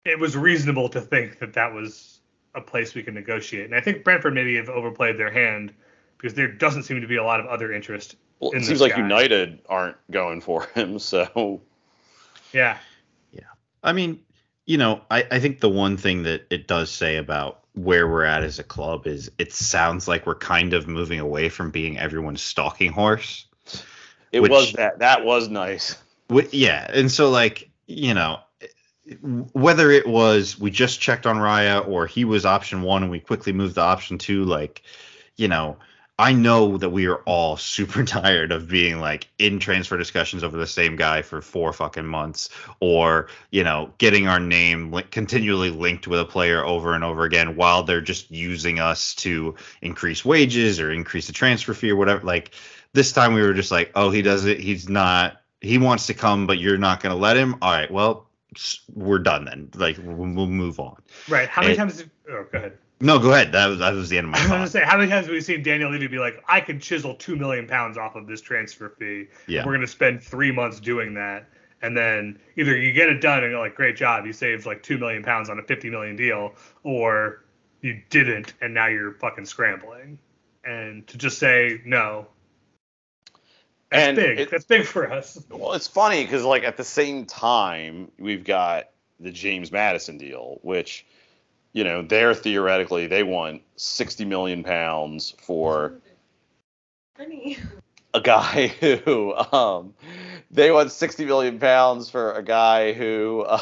it was reasonable to think that that was a place we could negotiate. And I think Brentford maybe have overplayed their hand because there doesn't seem to be a lot of other interest. well, in it seems like guy. United aren't going for him, [LAUGHS] so yeah, Yeah, I mean, you know, I, I think the one thing that it does say about where we're at as a club is it sounds like we're kind of moving away from being everyone's stalking horse. It Which- was that. That was nice. Yeah, and so like you know, whether it was we just checked on Raya or he was option one and we quickly moved to option two, like you know, I know that we are all [LAUGHS] super tired of being like in transfer discussions over the same guy for four fucking months, or you know, getting our name li- continually linked with a player over and over again while they're just using us to increase wages or increase the transfer fee or whatever. Like this time we were just like, oh, he does it. He's not. He wants to come, but you're not going to let him. All right, well, we're done then. Like we'll, we'll move on. right. How many It- times? Oh, go ahead. No, go ahead. That was that was the end of my I was gonna say, how many times have we seen Daniel Levy be like, I could chisel two million pounds off of this transfer fee. Yeah. We're gonna spend three months doing that. And then either you get it done and you're like, great job, you saved like two million pounds on a fifty million deal, or you didn't and now you're fucking scrambling. And to just say no, that's And big. it- that's big for us. Well, it's funny because like at the same time we've got the James Maddison deal, which you know they're theoretically they want sixty million pounds for Honey. a guy [LAUGHS] who um they want 60 million pounds for a guy who uh,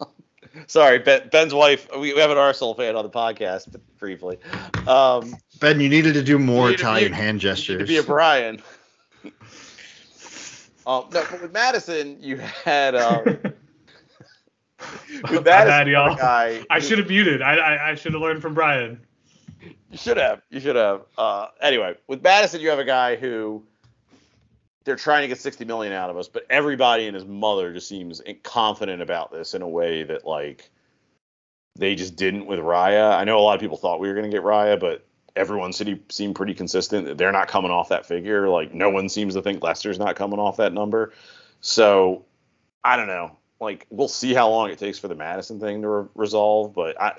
[LAUGHS] sorry ben, ben's wife we, we have an arsenal fan on the podcast but briefly um Ben, you needed to do more You need to be- Italian hand you need gestures. to be a brian [LAUGHS] um no but with maddison you had um [LAUGHS] with [LAUGHS] maddison y'all. a guy I should have muted. I, I, I should have learned from Brian. You should have. You should have. Uh, anyway, with Maddison, you have a guy who they're trying to get 60 million out of us, but everybody and his mother just seems confident about this in a way that like they just didn't with Raya. I know a lot of people thought we were going to get Raya, but everyone seemed pretty consistent. They're not coming off that figure. Like no one seems to think Leicester's not coming off that number. So I don't know. Like we'll see how long it takes for the Maddison thing to re- resolve, but I,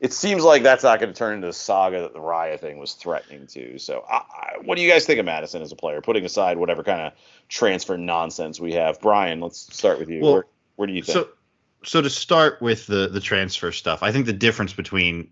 it seems like that's not going to turn into the saga that the Raya thing was threatening to. So, I, I, what do you guys think of Maddison as a player? Putting aside whatever kind of transfer nonsense we have, Brian. Let's start with you. Well, where, where do you think? So, so to start with the the transfer stuff, I think the difference between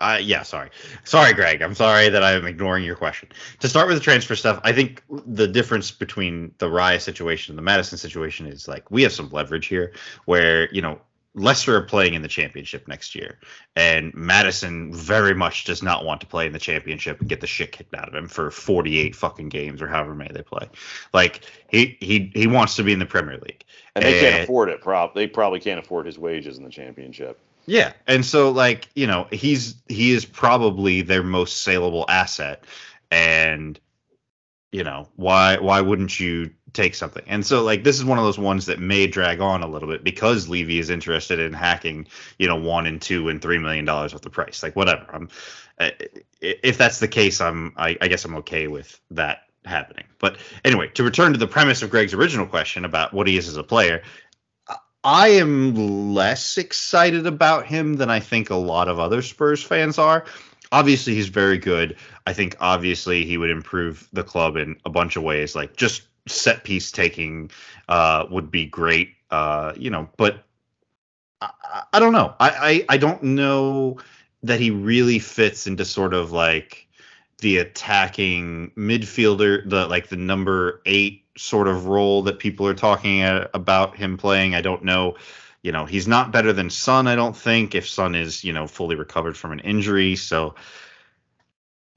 uh, yeah, sorry. Sorry, Greg. I'm sorry that I'm ignoring your question. To start with the transfer stuff, I think the difference between the Raya situation and the Maddison situation is like we have some leverage here where, you know, Leicester are playing in the championship next year, and Maddison very much does not want to play in the championship and get the shit kicked out of him for 48 fucking games or however many they play. Like he he he wants to be in the Premier League, And they can't afford it. Prob they probably can't afford his wages in the championship. Yeah, and so like you know he's he is probably their most saleable asset, and you know why why wouldn't you take something? And so like this is one of those ones that may drag on a little bit because Levy is interested in hacking you know one and two and three million dollars off the price. Like whatever. I'm if that's the case, I'm I, I guess I'm okay with that happening. But anyway, to return to the premise of Greg's original question about what he is as a player, I am less excited about him than I think a lot of other Spurs fans are. Obviously, he's very good. I think obviously he would improve the club in a bunch of ways, like just set piece taking uh, would be great. Uh, you know, but I, I- don't know. I, I I don't know that he really fits into sort of like the attacking midfielder, the like the number eight sort of role that people are talking about him playing. I don't know. You know, he's not better than Son, I don't think, if Son is, you know, fully recovered from an injury. So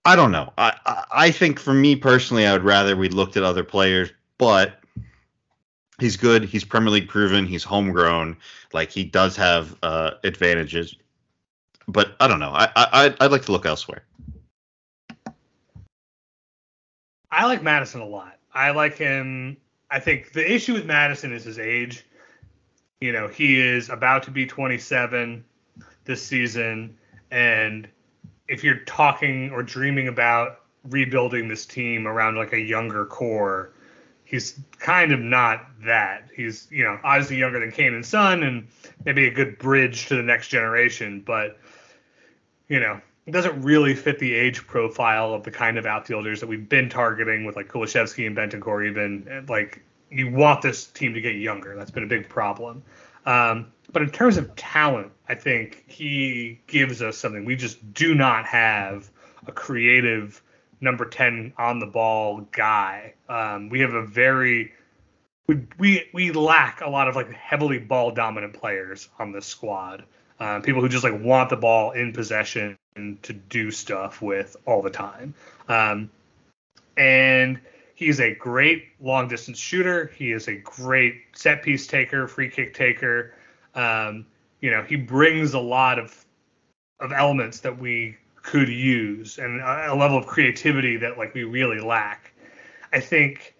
I don't know. I, I, I think for me personally, I would rather we looked at other players, but he's good. He's Premier League proven. He's homegrown. Like he does have uh, advantages. But I don't know. I, I I'd like to look elsewhere. I like Maddison a lot. I like him. I think the issue with Maddison is his age. You know, he is about to be 27 this season, and if you're talking or dreaming about rebuilding this team around like a younger core, he's kind of not that. He's, you know, obviously younger than Kane and Son and maybe a good bridge to the next generation, but you know, it doesn't really fit the age profile of the kind of outfielders that we've been targeting with like Kulusevski and Bentancur even. Like you want this team to get younger. That's been a big problem. Um, but in terms of talent, I think he gives us something. We just do not have a creative number 10 on the ball guy. Um, we have a very we, we we lack a lot of like heavily ball dominant players on this squad. Uh, people who just like want the ball in possession to do stuff with all the time. Um, and he's a great long distance shooter. He is a great set piece taker, free kick taker. Um, you know, he brings a lot of of elements that we could use and a, a level of creativity that like we really lack. I think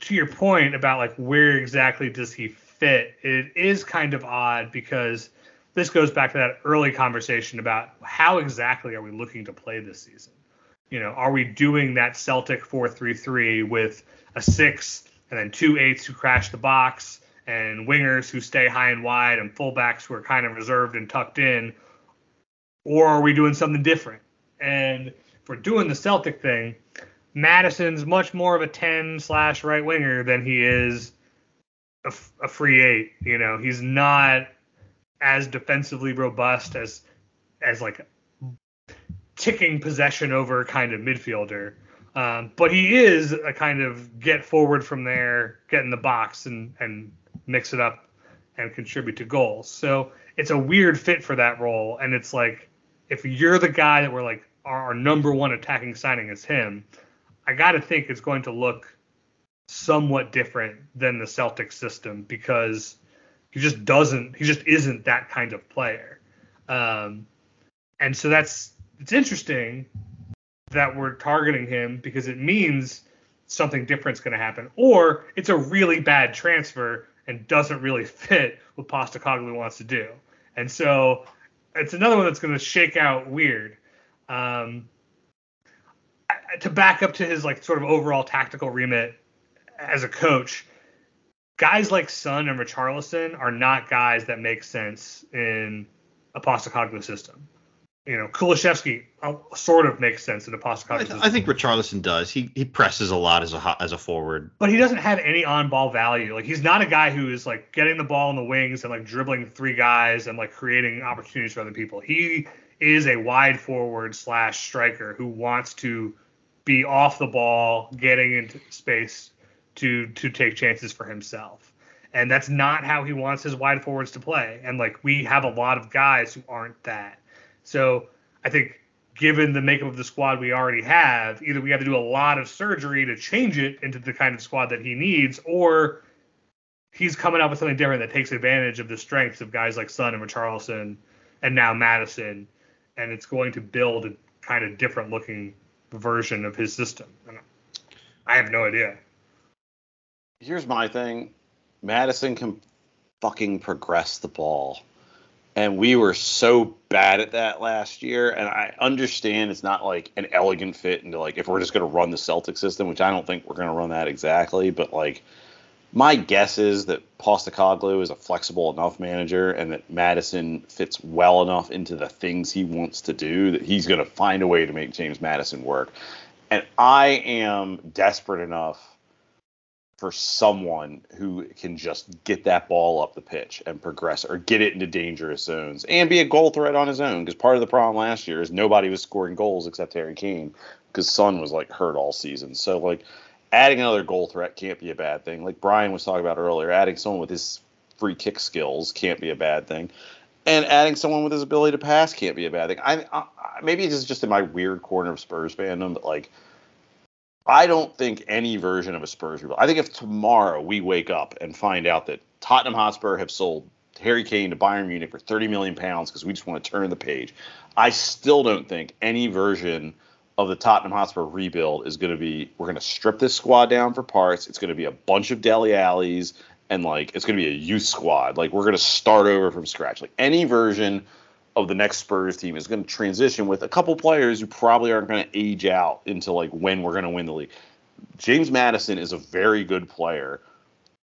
to your point about like where exactly does he fit, it is kind of odd because this goes back to that early conversation about how exactly are we looking to play this season? You know, are we doing that Celtic 4-3-3 with a six and then two eights who crash the box and wingers who stay high and wide and fullbacks who are kind of reserved and tucked in? Or are we doing something different? And if we're doing the Celtic thing, Maddison's much more of a 10 slash right winger than he is a, a free eight. You know, he's not as defensively robust as as like ticking possession over kind of midfielder. Um, but he is a kind of get forward from there, get in the box and and mix it up and contribute to goals. So it's a weird fit for that role. And it's like if you're the guy that we're like our, our number one attacking signing is him, I got to think it's going to look somewhat different than the Celtic system because he just doesn't he just isn't that kind of player. Um, and so that's it's interesting that we're targeting him because it means something different's going to happen. Or it's a really bad transfer and doesn't really [LAUGHS] fit what Postecoglou wants to do. And so it's another one that's going to shake out weird. Um, to back up to his like sort of overall tactical remit as a coach guys like Son and Richarlison are not guys that make sense in a Postecoglou system. You know, Kulusevski uh, sort of makes sense in a I, Postecoglou. th- I think Richarlison does. He he presses a lot as a as a forward. but he doesn't have any on-ball value. Like he's not a guy who is like getting the ball in the wings and like dribbling three guys and like creating opportunities for other people. He is a wide forward slash striker who wants to be off the ball, getting into space to to take chances for himself. And that's not how he wants his wide forwards to play. And like we have a lot of guys who aren't that. So I think given the makeup of the squad we already have, either we have to do a lot of surgery to change it into the kind of squad that he needs, or he's coming up with something different that takes advantage of the strengths of guys like Son and Richarlison and now Maddison, and it's going to build a kind of different looking version of his system. I have no idea. Here's my thing Maddison can fucking progress the ball. And we were so bad at that last year. And I understand it's not like an elegant fit into like if we're just going to run the Celtic system, which I don't think we're going to run that exactly. But like, my guess is that Postecoglou is a flexible enough manager and that Maddison fits well enough into the things he wants to do that he's going to find a way to make James Maddison work. And I am desperate enough for someone who can just get that ball up the pitch and progress or get it into dangerous zones and be a goal threat on his own. Because part of the problem last year is nobody was scoring goals except Harry Kane because Son was like hurt all season. So like adding another goal threat can't be a bad thing. Like Brian was talking about earlier, adding someone with his free kick skills can't be a bad thing. And adding someone with his ability to pass can't be a bad thing. I, I maybe it's just in my weird corner of Spurs fandom, but like I don't think any version of a Spurs rebuild. I think if tomorrow we wake up and find out that Tottenham Hotspur have sold Harry Kane to Bayern Munich for 30 million pounds because we just want to turn the page, I still don't think any version of the Tottenham Hotspur rebuild is going to be we're going to strip this squad down for parts. It's going to be a bunch of Dele Allis and like it's going to be a youth squad. Like we're going to start over from scratch. Like any version of the next Spurs team is going to transition with a couple players who probably aren't going to age out into like when we're going to win the league. James Madison is a very good player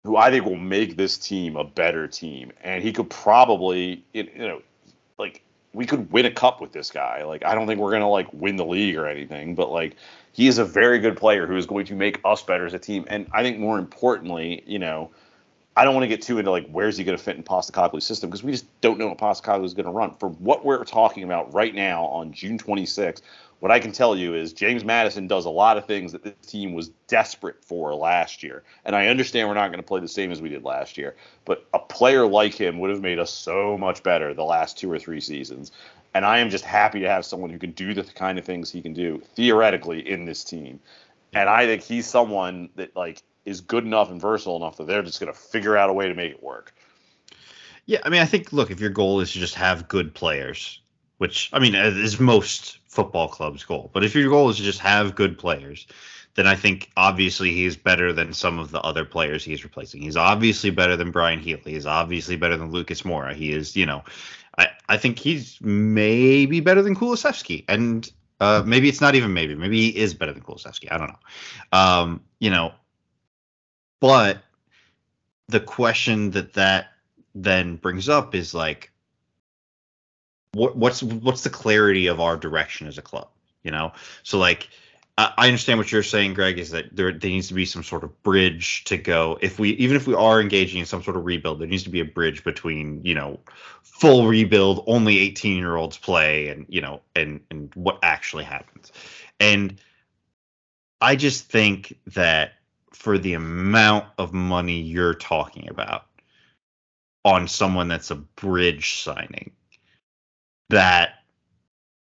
who I think will make this team a better team, and he could probably you know like we could win a cup with this guy. Like I don't think we're going to like win the league or anything, but like he is a very good player who is going to make us better as a team, and I think more importantly, you know. I don't want to get too into like where's he going to fit in Postecoglou's system because we just don't know what Postecoglou is going to run. For what we're talking about right now on June 26th, what I can tell you is James Maddison does a lot of things that this team was desperate for last year. And I understand we're not going to play the same as we did last year, but a player like him would have made us so much better the last two or three seasons. And I am just happy to have someone who can do the kind of things he can do theoretically in this team. And I think he's someone that like is good enough and versatile enough that they're just going to figure out a way to make it work. Yeah, I mean, I think look, if your goal is to just have good players, which I mean is most football clubs' goal, but if your goal is to just have good players, then I think obviously he's better than some of the other players he's replacing. He's obviously better than Bryan Gil. He's obviously better than Lucas Moura. He is, you know, I, I think he's maybe better than Kulusevski. And uh, maybe it's not even maybe. Maybe he is better than Kulusevski. I don't know. Um, you know, but the question that that then brings up is like, what what's what's the clarity of our direction as a club? You know, so like. I understand what you're saying, Greg. Is that there, there needs to be some sort of bridge to go. If we, even if we are engaging in some sort of rebuild, there needs to be a bridge between, you know, full rebuild, only 18 year olds play, and you know, and and what actually happens. And I just think that for the amount of money you're talking about on someone that's a bridge signing, that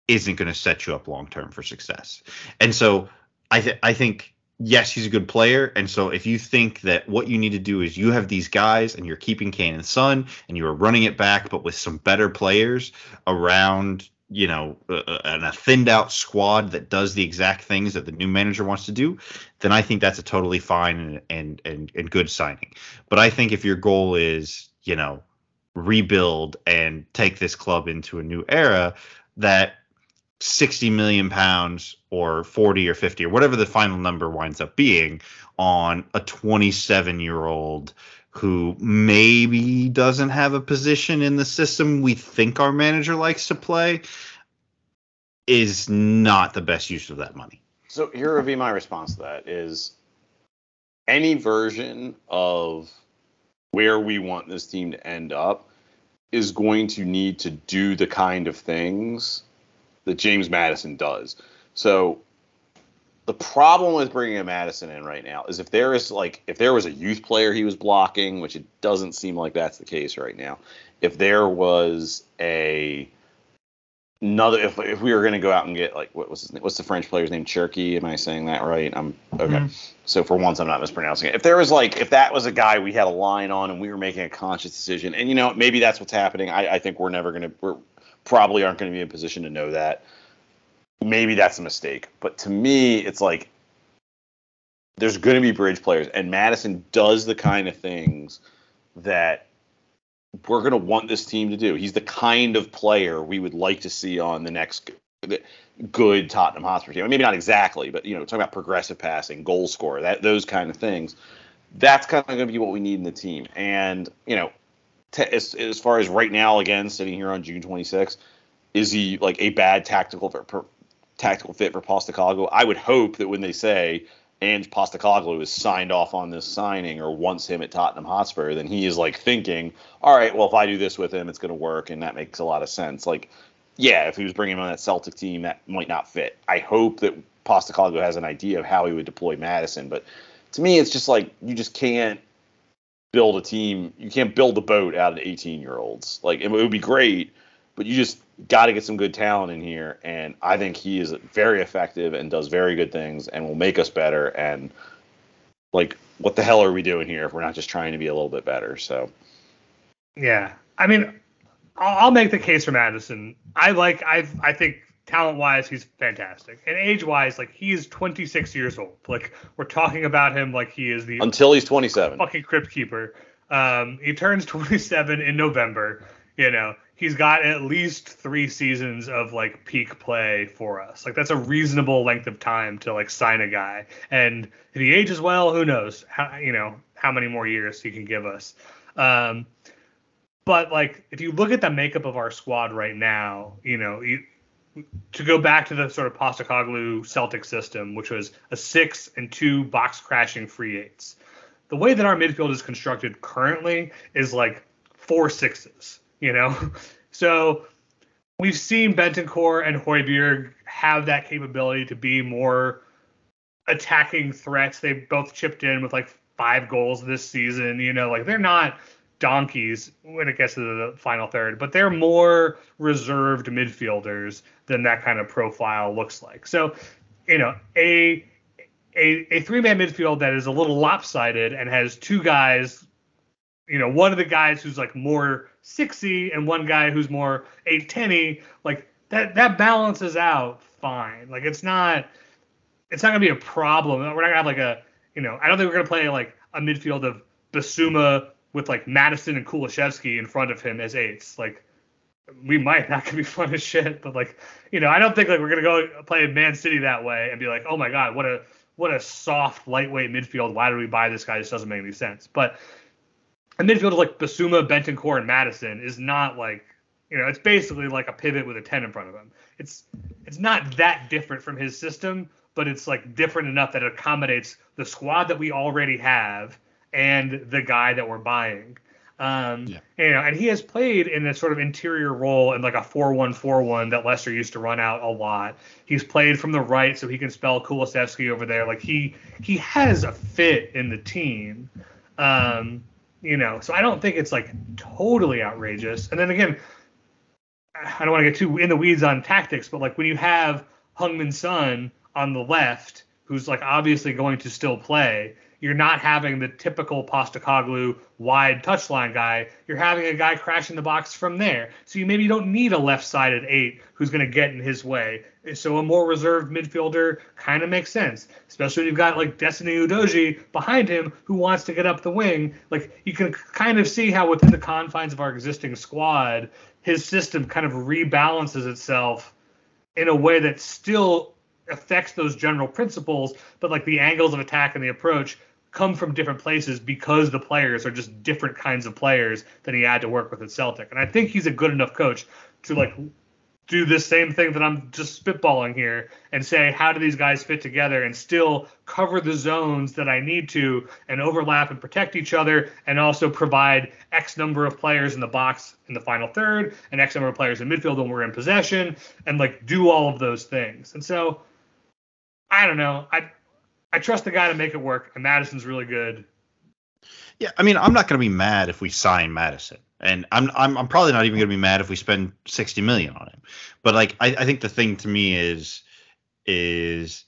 isn't going to set you up long term for success. And so I th- I think yes, he's a good player. And so if you think that what you need to do is you have these guys and you're keeping Kane and Son and you are running it back, but with some better players around, you know, and a thinned out squad that does the exact things that the new manager wants to do, then I think that's a totally fine and and and, and good signing. But I think if your goal is, you know, rebuild and take this club into a new era, that 60 million pounds or 40 or 50 or whatever the final number winds up being on a 27 year old who maybe doesn't have a position in the system we think our manager likes to play is not the best use of that money. So here would be my response to that is any version of where we want this team to end up is going to need to do the kind of things that James Maddison does. So the problem with bringing a Maddison in right now is if there is like if there was a youth player he was blocking, which it doesn't seem like that's the case right now. If there was a another if, if we were going to go out and get like what was his name, what's the French player's name? Cherki? Am I saying that right? I'm okay. Mhm. so for once I'm not mispronouncing it. If there was like if that was a guy we had a line on and we were making a conscious decision and you know maybe that's what's happening. I, I think we're never going to we're probably aren't going to be in a position to know that maybe that's a mistake but to me it's like there's going to be bridge players and Maddison does the kind of things that we're going to want this team to do. He's the kind of player we would like to see on the next good Tottenham Hotspur team. Maybe not exactly, but you know, talking about progressive passing, goal scorer, that those kind of things. That's kind of going to be what we need in the team. And you know, t- as, as far as right now, again, sitting here on June 26th, is he like a bad tactical tactical fit for Postecoglou? I would hope that when they say and Postecoglou is signed off on this signing or wants him at Tottenham Hotspur, then he is like thinking, all right, well, if I do this with him, it's going to work, and that makes a lot of sense. Like, yeah, if he was bringing him on that Celtic team, that might not fit. I hope that Postecoglou has an idea of how he would deploy Maddison, but to me, it's just like you just can't build a team. You can't build a boat out of 18 year olds. Like, it would be great, but you just got to get some good talent in here. And I think he is very effective and does very good things and will make us better. And like, what the hell are we doing here if we're not just trying to be a little bit better? So, Yeah, I mean, I'll, make the case for Maddison. I like, I, I think talent wise, he's fantastic, and age wise, like he is 26 years old. Like we're talking about him like he is the until he's 27. fucking crypt keeper. Um, he turns 27 in November. You know, he's got at least three seasons of like peak play for us. Like that's a reasonable length of time to like sign a guy. And if he ages well, who knows? How you know how many more years he can give us. Um, but like if you look at the makeup of our squad right now, you know, you, to go back to the sort of Postecoglou Celtic system, which was a six and two box crashing free eights. The way that our midfield is constructed currently is like four sixes, you know? [LAUGHS] So we've seen Bentancur and Højbjerg have that capability to be more attacking threats. They both chipped in with like five goals this season, you know, like they're not donkeys when it gets to the final third, but they're more reserved midfielders than that kind of profile looks like. So, you know, a a, a three man midfield that is a little lopsided and has two guys, you know, one of the guys who's like more sixy and one guy who's more eight tenny, like that that balances out fine. Like it's not it's not gonna be a problem. We're not gonna have like a you know, I don't think we're gonna play like a midfield of Bissouma with like Maddison and Kulusevski in front of him as eights. Like we might that could [LAUGHS] be fun as shit, but like you know, I don't think like we're gonna go play Man City that way and be like, oh my god, what a what a soft lightweight midfield. Why did we buy this guy? This doesn't make any sense. But a midfield of like Bissouma, Bentancur, and Maddison is not like you know, it's basically like a pivot with a ten in front of him. It's it's not that different from his system, but it's like different enough that it accommodates the squad that we already have and the guy that we're buying. Um, Yeah. you know, and he has played in a sort of interior role in like a 4-1-4-1 that Leicester used to run out a lot. He's played from the right so he can spell Kulusevski over there. Like he he has a fit in the team. Um, you know, so I don't think it's like totally outrageous. And then again, I don't want to get too in the weeds on tactics, but like when you have Heung-min Son on the left, who's like obviously going to still play, you're not having the typical Postecoglou wide touchline guy. You're having a guy crashing the box from there. So you maybe don't need a left-sided eight who's going to get in his way. So a more reserved midfielder kind of makes sense, especially when you've got like Destiny Udogie behind him who wants to get up the wing. Like you can kind of see how within the confines of our existing squad, his system kind of rebalances itself in a way that still affects those general principles, but like the angles of attack and the approach come from different places because the players are just different kinds of players than he had to work with at Celtic. And I think he's a good enough coach to like do this same thing that I'm just spitballing here and say how do these guys fit together and still cover the zones that I need to and overlap and protect each other and also provide X number of players in the box in the final third and X number of players in midfield when we're in possession and like do all of those things. And so I don't know. I I trust the guy to make it work and Maddison's really good. Yeah, I mean, I'm not going to be mad if we sign Maddison, and I'm I'm, I'm probably not even going to be mad if we spend 60 million on him. But like, I, I think the thing to me is is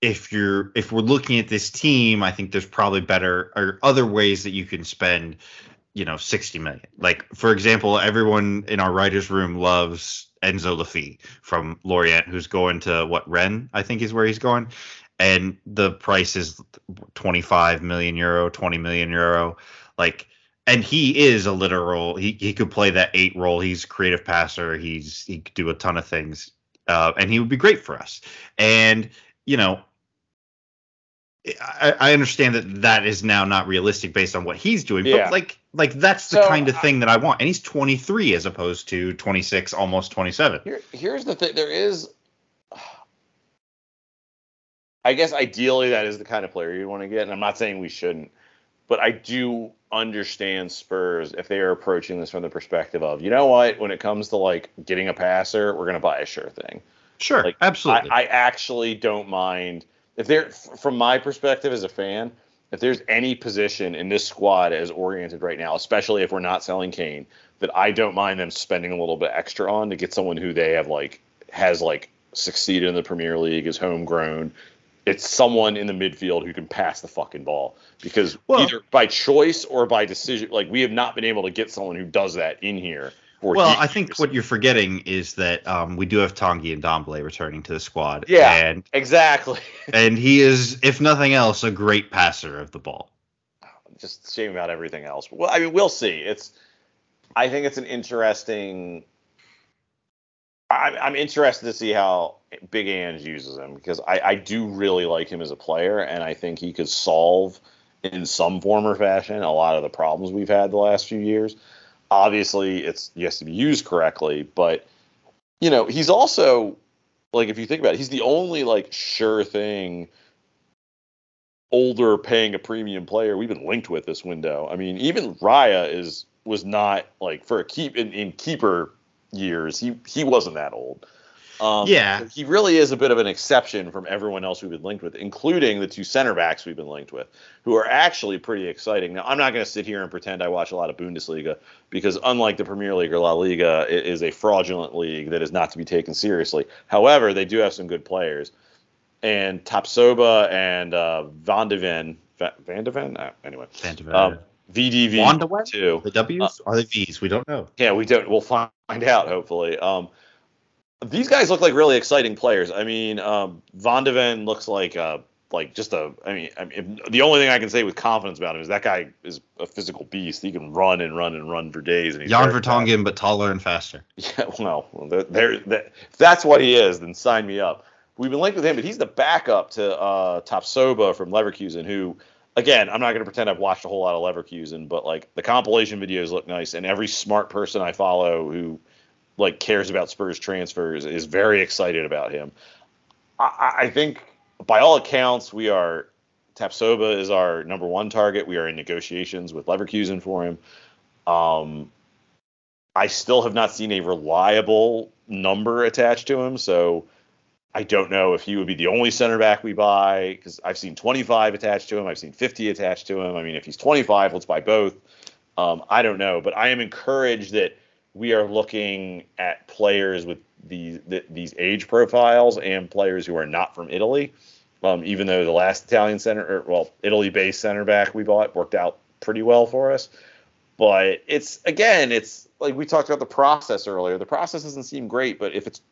if you're if we're looking at this team, I think there's probably better or other ways that you can spend, you know, 60 million. Like for example, everyone in our writers' room loves Enzo Le Fée from Lorient, who's going to what Rennes, I think is where he's going and the price is 25 million euro 20 million euro like and he is a literal he, he could play that eight role. He's a creative passer. He's he could do a ton of things uh, and he would be great for us. And you know I, I understand that that is now not realistic based on what he's doing Yeah. but like like that's the So, kind of thing that i want. And he's 23 as opposed to 26 almost 27 Here, here's the thing. There is, I guess, ideally, that is the kind of player you want to get. And I'm not saying we shouldn't, but I do understand Spurs if they are approaching this from the perspective of, you know what, when it comes to like getting a passer, we're going to buy a sure thing. sure Like, absolutely I, I actually don't mind if there, f- from my perspective as a fan, if there's any position in this squad as oriented right now, especially if we're not selling Kane, that I don't mind them spending a little bit extra on to get someone who they have like has like succeeded in the Premier League, is homegrown. It's someone in the midfield who can pass the fucking ball because Well- either by choice or by decision, like we have not been able to get someone who does that in here. Well, years. I think what you're forgetting is that um, we do have Tanguy Ndombele returning to the squad. Yeah. And exactly. [LAUGHS] and he is, if nothing else, a great passer of the ball. just shame about everything else. Well, I mean, we'll see. It's, I think it's an interesting. I'm, I'm interested to see how Big Ange uses him because I, I do really like him as a player, and I think he could solve in some form or fashion a lot of the problems we've had the last few years. Obviously, it's he has to be used correctly, but you know, he's also like if you think about it, he's the only like sure thing older paying a premium player we've been linked with this window. I mean, even Raya is was not like for a keep in, in keeper years, he he wasn't that old. Um, Yeah. he really is a bit of an exception from everyone else we've been linked with, including the two center backs we've been linked with, who are actually pretty exciting. Now, I'm not going to sit here and pretend I watch a lot of Bundesliga because, unlike the Premier League or La Liga, it is a fraudulent league that is not to be taken seriously. However, they do have some good players and Tapsoba and uh, Van de Ven, Va- Van de Ven, uh, anyway, Van de Ven. um, VDV Ven? too. the W's are the V's? We don't know. Yeah, we don't. We'll find out hopefully. Um, these guys look like really exciting players. I mean, um, de Ven looks like uh like just a. I mean, I mean, the only thing I can say with confidence about him is that guy is a physical beast. He can run and run and run for days. And he's Jan. Vertonghen, but taller and faster. [LAUGHS] Yeah, well, there, that, if that's what he is, then sign me up. We've been linked with him, but he's the backup to uh, Tapsoba from Leverkusen, who, again, I'm not going to pretend I've watched a whole lot of Leverkusen, but like the compilation videos look nice, and every smart person I follow who like cares about Spurs transfers is very excited about him. I, I- think, by all accounts, we are Tapsoba is our number one target. We are in negotiations with Leverkusen for him. Um, I still have not seen a reliable number attached to him, so I don't know if he would be the only center back we buy because I've seen 25 attached to him, I've seen 50 attached to him. I mean, if he's 25, let's buy both. Um, I don't know, but I am encouraged that we are looking at players with these th- these age profiles and players who are not from Italy. Um, even though the last Italian center, or, well, Italy-based center back we bought worked out pretty well for us, but it's again, it's like we talked about the process earlier. The process doesn't seem great, but if it's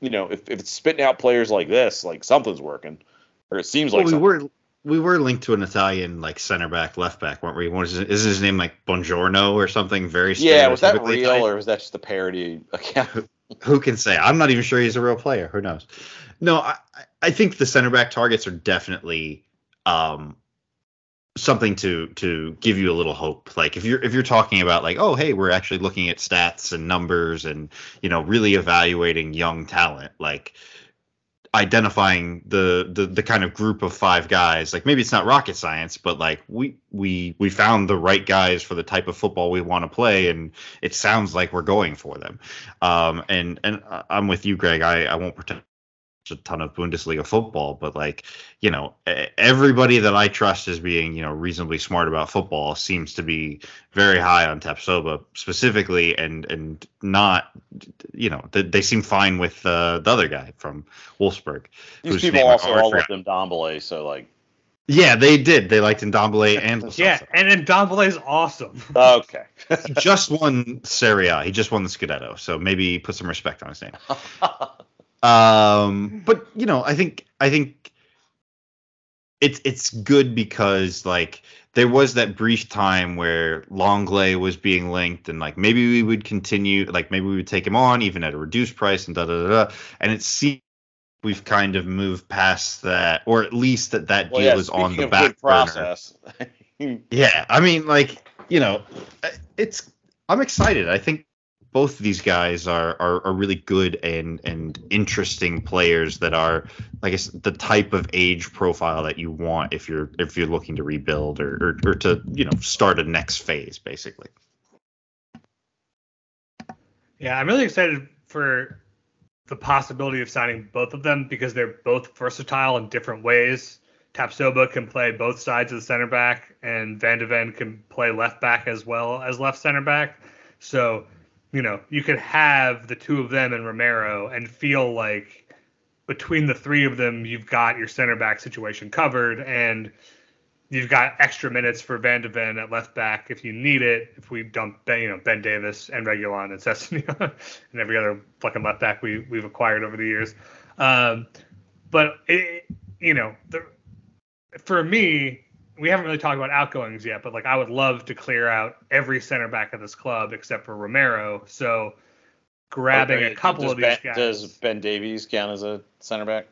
you know, if, if it's spitting out players like this, like something's working, or it seems Well, like we something- were we were linked to an Italian like center back, left back, weren't we? What is his, is his name like Buongiorno or something? Very Yeah, was that real Italian? or was that just a parody account? Who can say? I'm not even sure he's a real player. Who knows? No, I, I- I think the center back targets are definitely um, something to to give you a little hope. Like if you're if you're talking about like oh hey we're actually looking at stats and numbers and you know really evaluating young talent like identifying the, the the kind of group of five guys like maybe it's not rocket science but like we we we found the right guys for the type of football we want to play and it sounds like we're going for them. Um and and i'm with you greg. I i won't pretend a ton of Bundesliga football, but like, you know, everybody that I trust as being, you know, reasonably smart about football seems to be very high on Tapsoba specifically, and and not, you know, they, they seem fine with uh, the other guy from Wolfsburg. These people also all love them Ndombele, so like. Yeah, they did. They liked Ndombele [LAUGHS] and yeah, and Ndombele is awesome. [LAUGHS] okay. [LAUGHS] he just won Serie A. He just won the Scudetto, so maybe put some respect on his name. Um, but you know, I think I think it's it's good because like there was that brief time where Lenglet was being linked, and like maybe we would continue, like maybe we would take him on even at a reduced price, and da da da. da. And it seems we've kind of moved past that, or at least that that well, deal yeah, is on the of back good process. [LAUGHS] yeah, I mean, like you know, it's I'm excited. I think both of these guys are, are, are really good and and interesting players that are I guess the type of age profile that you want if you're if you're looking to rebuild or, or, or to you know start a next phase basically. Yeah, I'm really excited for the possibility of signing both of them because they're both versatile in different ways. Tapsoba can play both sides of the center back, and Van de Ven can play left back as well as left center back. So you know, you could have the two of them and Romero and feel like between the three of them, you've got your center back situation covered and you've got extra minutes for Van de Ven at left back if you need it. If we dump Ben, you know, Ben Davies and Reguilon and Sessegnon [LAUGHS] and every other fucking left back we, we've acquired over the years. Um, but, it, you know, the, for me, we haven't really talked about outgoings yet, but like I would love to clear out every center back of this club except for Romero. So grabbing okay, a couple of these ben, guys. Does Ben Davies count as a center back?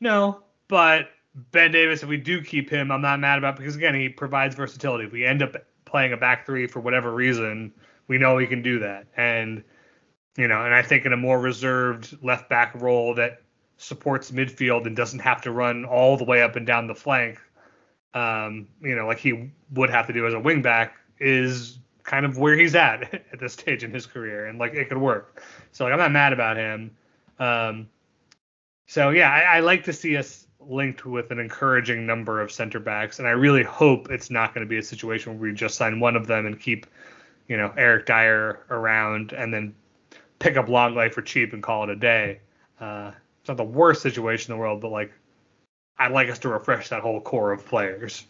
No, but Ben Davies, if we do keep him, I'm not mad about because again he provides versatility. If we end up playing a back three for whatever reason, we know he can do that. And you know, and I think in a more reserved left back role that supports midfield and doesn't have to run all the way up and down the flank um, you know, like he would have to do as a wingback, is kind of where he's at [LAUGHS] at this stage in his career, and like it could work. So like I'm not mad about him. Um, so yeah, I, I like to see us linked with an encouraging number of center backs, and I really hope it's not going to be a situation where we just sign one of them and keep, you know, Eric Dier around and then pick up Lenglet for cheap and call it a day. Uh, it's not the worst situation in the world, but like I'd like us to refresh that whole core of players.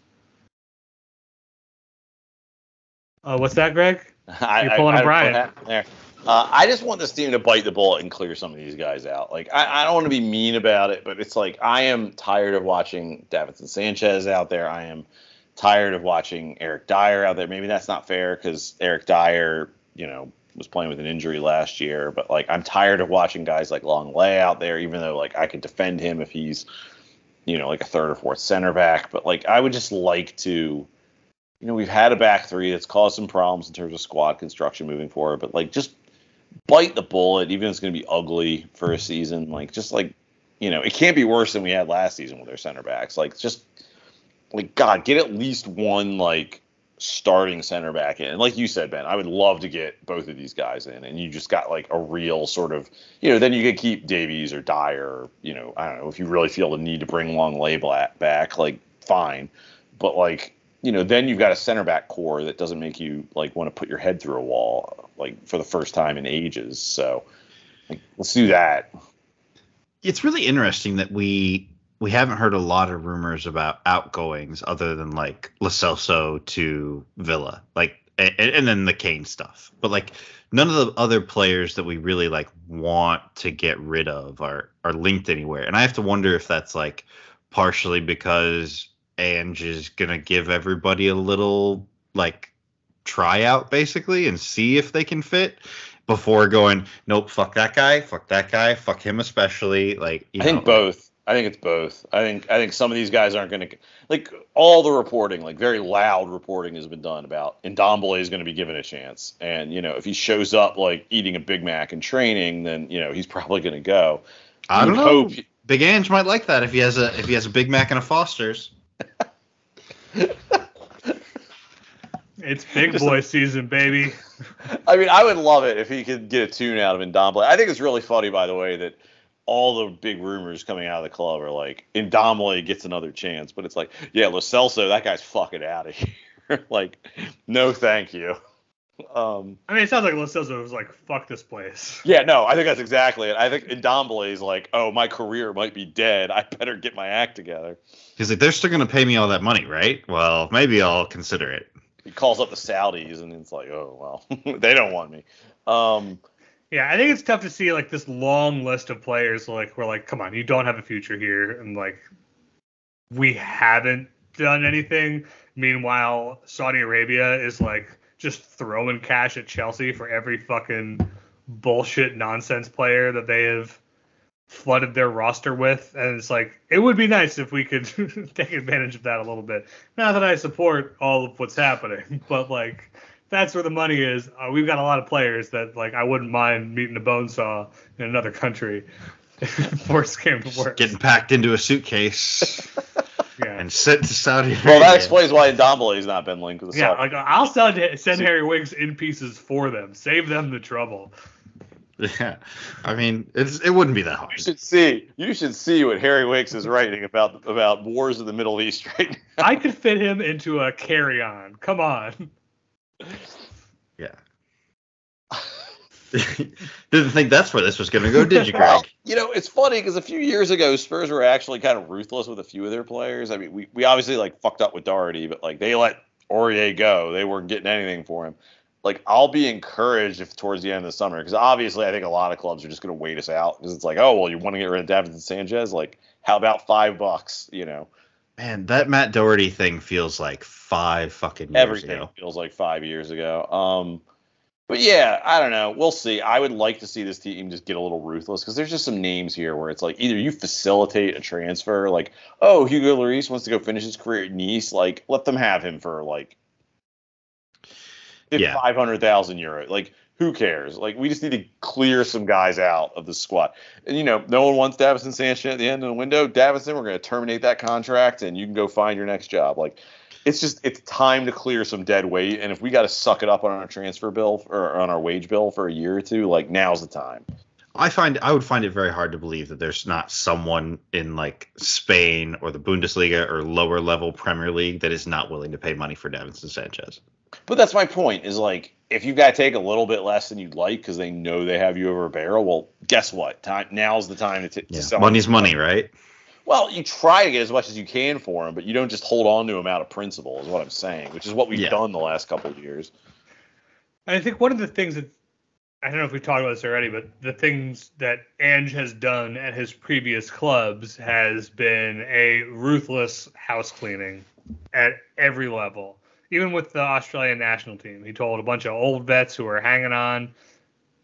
Uh, what's that, Greg? [LAUGHS] You're pulling I, a Brian. There. Uh, I just want this team to bite the bullet and clear some of these guys out. Like, I, I don't want to be mean about it, but it's like I am tired of watching Davinson Sanchez out there. I am tired of watching Eric Dier out there. Maybe that's not fair because Eric Dier, you know, was playing with an injury last year. But like, I'm tired of watching guys like Lenglet out there, even though like I could defend him if he's you know, like a third or fourth center back. But like, I would just like to, you know, we've had a back three that's caused some problems in terms of squad construction moving forward. But like, just bite the bullet, even if it's going to be ugly for a season. Like, just like, you know, it can't be worse than we had last season with our center backs. Like, just like God, get at least one like starting center back in. And like you said, Ben, I would love to get both of these guys in, and you just got like a real sort of, you know, then you could keep Davies or Dier, you know, I don't know if you really feel the need to bring Long Lenglet back, like fine, but like. You know, then you've got a center back core that doesn't make you like want to put your head through a wall like for the first time in ages. So, like, let's do that. It's really interesting that we we haven't heard a lot of rumors about outgoings other than like Lo Celso to Villa, like and, and, then the Kane stuff. But like none of the other players that we really like want to get rid of are are linked anywhere. And I have to wonder if that's like partially because Ange is gonna give everybody a little like tryout basically and see if they can fit before going nope fuck that guy fuck that guy fuck him especially like I know, think both I think it's both. I think I think some of these guys aren't going to like all the reporting, like very loud reporting, has been done about and Ndombele is going to be given a chance, and you know if he shows up like eating a Big Mac in training, then you know he's [LAUGHS] probably going to go. I You don't know. hope- Big Ange might like that if he has a if he has a Big Mac and a Foster's. [LAUGHS] It's big Just boy season, baby. [LAUGHS] I mean, I would love it if he could get a tune out of Ndombele. I think it's really funny, by the way, that all the big rumors coming out of the club are like Ndombele gets another chance, but it's like, yeah, Lo Celso, that guy's fucking out of [LAUGHS] here. like, no, thank you. Um, I mean, it sounds like Lo Celso was like, "Fuck this place." [LAUGHS] yeah, no, I think that's exactly it. I think Ndombele is like, oh, my career might be dead. I better get my act together. He's like, they're still gonna pay me all that money, right? Well, maybe I'll consider it. He calls up the Saudis, and it's like, oh well, [LAUGHS] they don't want me. Um, Yeah, I think it's tough to see like this long list of players. Like we're like, come on, you don't have a future here, and like we haven't done anything. Meanwhile, Saudi Arabia is like just throwing cash at Chelsea for every fucking bullshit nonsense player that they have flooded their roster with, and it's like it would be nice if we could [LAUGHS] take advantage of that a little bit. Not that I support all of what's happening, [LAUGHS] but like that's where the money is. Uh, we've got a lot of players that like I wouldn't mind meeting a bone saw in another country. if [LAUGHS] Worst came to worst. Getting packed into a suitcase [LAUGHS] yeah. and sent to Saudi Arabia. well, that explains why Ndombele has not been linked with the Yeah, Saudis. like I'll send send Harry Winks in pieces for them. Save them the trouble. [LAUGHS] Yeah, I mean, it's it wouldn't be that hard. You should see. You should see what Harry Wicks is writing about about wars in the Middle East right now. I could fit him into a carry on. Come on. Yeah. [LAUGHS] Didn't think that's where this was going to go, did you, Well, Greg? you know, it's funny because a few years ago, Spurs were actually kind of ruthless with a few of their players. I mean, we, we obviously like fucked up with Doherty, but like they let Aurier go. They weren't getting anything for him. Like I'll be encouraged if towards the end of the summer, because obviously I think a lot of clubs are just going to wait us out because it's like, oh well, you want to get rid of Davinson Sanchez? Like, how about five bucks? You know, Man, that Matt Doherty thing feels like five fucking years everything ago. feels like five years ago. Um, but yeah, I don't know. We'll see. I would like to see this team just get a little ruthless because there's just some names here where it's like either you facilitate a transfer, like oh Hugo Lloris wants to go finish his career at Nice, like let them have him for like Yeah. five hundred thousand euro. Like who cares? Like we just need to clear some guys out of the squad. And you know, no one wants Davinson Sanchez at the end of the window. Davinson, we're going to terminate that contract, and you can go find your next job. Like it's just it's time to clear some dead weight. And if we got to suck it up on our transfer bill or on our wage bill for a year or two, like now's the time. I find I would find it very hard to believe that there's not someone in like Spain or the Bundesliga or lower level Premier League that is not willing to pay money for Davinson Sanchez. But that's my point. Is like if you've got to take a little bit less than you'd like because they know they have you over a barrel. Well, guess what? Time now's the time to, t- to sell. Money's money, right? Well, you try to get as much as you can for them, but you don't just hold on to them out of principle. Is what I'm saying, which is what we've Yeah. done the last couple of years. And I think one of the things that I don't know if we've talked about this already, but the things that Ange has done at his previous clubs has been a ruthless house cleaning at every level. Even with the Australian national team, he told a bunch of old vets who were hanging on,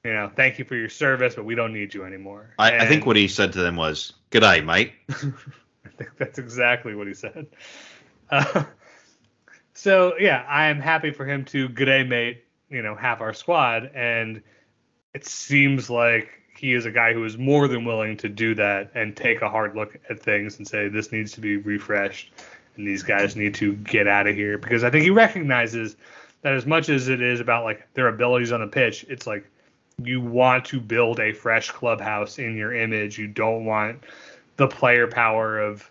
you know, thank you for your service, but we don't need you anymore. I, I think what he said to them was, "Good day, mate." [LAUGHS] I think that's exactly what he said. Uh, [LAUGHS] so yeah, I am happy for him to g'day mate, you know, half our squad, and it seems like he is a guy who is more than willing to do that and take a hard look at things and say this needs to be refreshed and these guys need to get out of here because I think he recognizes that as much as it is about like their abilities on the pitch, it's like you want to build a fresh clubhouse in your image. You don't want the player power of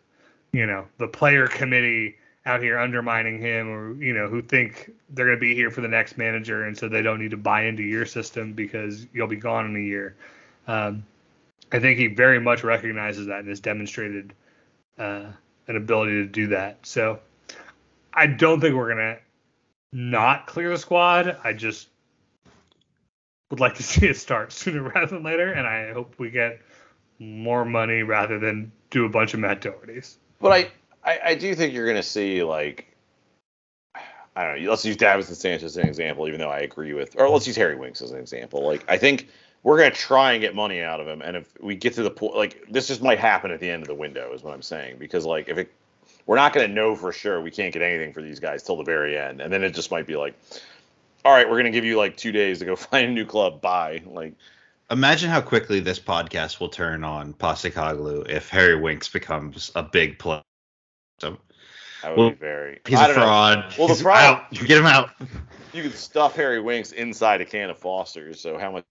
you know the player committee out here undermining him or you know who think they're going to be here for the next manager and so they don't need to buy into your system because you'll be gone in a year um, i think he very much recognizes that and has demonstrated uh, an ability to do that so i don't think we're to not clear the squad i just would like to [LAUGHS] see it start sooner rather than later and i hope we get more money rather than do a bunch of Matt Doherty's. But I, I, I do think you're to see like, I don't know. Let's use Davinson Sanchez as an example, even though I agree with, or let's use Harry Winks as an example. Like I think we're gonna try and get money out of him. And if we get to the point, like this just might happen at the end of the window, is what I'm saying. Because like if it, we're not gonna know for sure we can't get anything for these guys till the very end, and then it just might be like, all right, we're gonna give you like two days to go [LAUGHS] find a new club. Bye. Like Imagine how quickly this podcast will turn on Postecoglou if Harry Winks becomes a big player. That would Well, be very. he's a know. fraud. Well, the He's problem- out. Get him out. You could stuff Harry Winks inside a can of Foster's. So how much?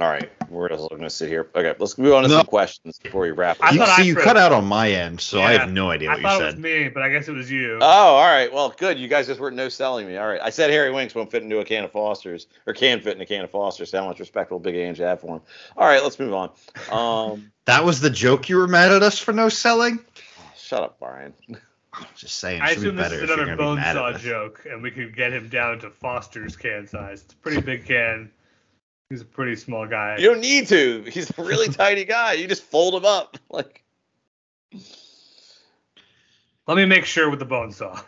All right, we're just going to sit here. Okay, let's move on to No. some questions before we wrap. I you, thought see, I you cut out on my end, so I have no idea what I what thought it was me, but I guess it was you. Oh, all right. Well, good. You guys just weren't no selling me. All right. I said Harry Winks won't fit into a can of Foster's or can fit in a can of Foster's. So how much respect will Big Ange have for him? All right, let's move on. Um, [LAUGHS] That was the joke you were mad at us for no selling? shut up, Brian. Just saying, I it should be assume this is another gonna be mad bonesaw at us. joke, and we could get him down to Foster's can size. It's a pretty big can. He's a pretty small guy. You don't need to. He's a really [LAUGHS] tiny guy. You just fold him up. [LAUGHS] Like, Let me make sure with the bone saw.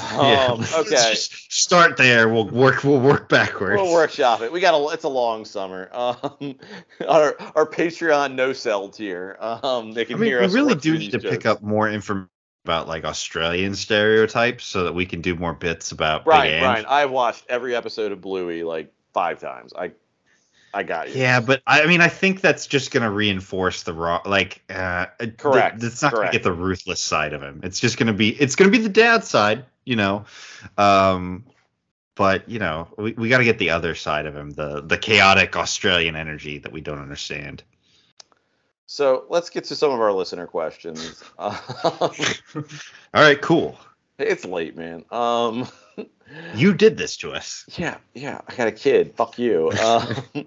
Yeah, um, [LAUGHS] let's okay. just start there. We'll work. We'll work backwards. We'll workshop it. We got a. It's a long summer. Um, our our Patreon no sell tier. Um, they can I mean, hear we us. We really do need these to pick up more information about like Australian stereotypes so that we can do more bits about Brian, Big Ange. Brian, I've watched every episode of Bluey like five times. I, I got you. Yeah, but I mean, I think that's just going to reinforce the raw, like, uh, th- Correct, It's not going to get the ruthless side of him. It's just going to be, it's going to be the dad side, you know. Um, but you know, we, we got to get the other side of him, the the chaotic Australian energy that we don't understand. So let's get to some of our listener questions. Um, [LAUGHS] All right, cool. it's late, man. Um, You did this to us. [LAUGHS] yeah, yeah. I got a kid. Fuck you. [LAUGHS] Um,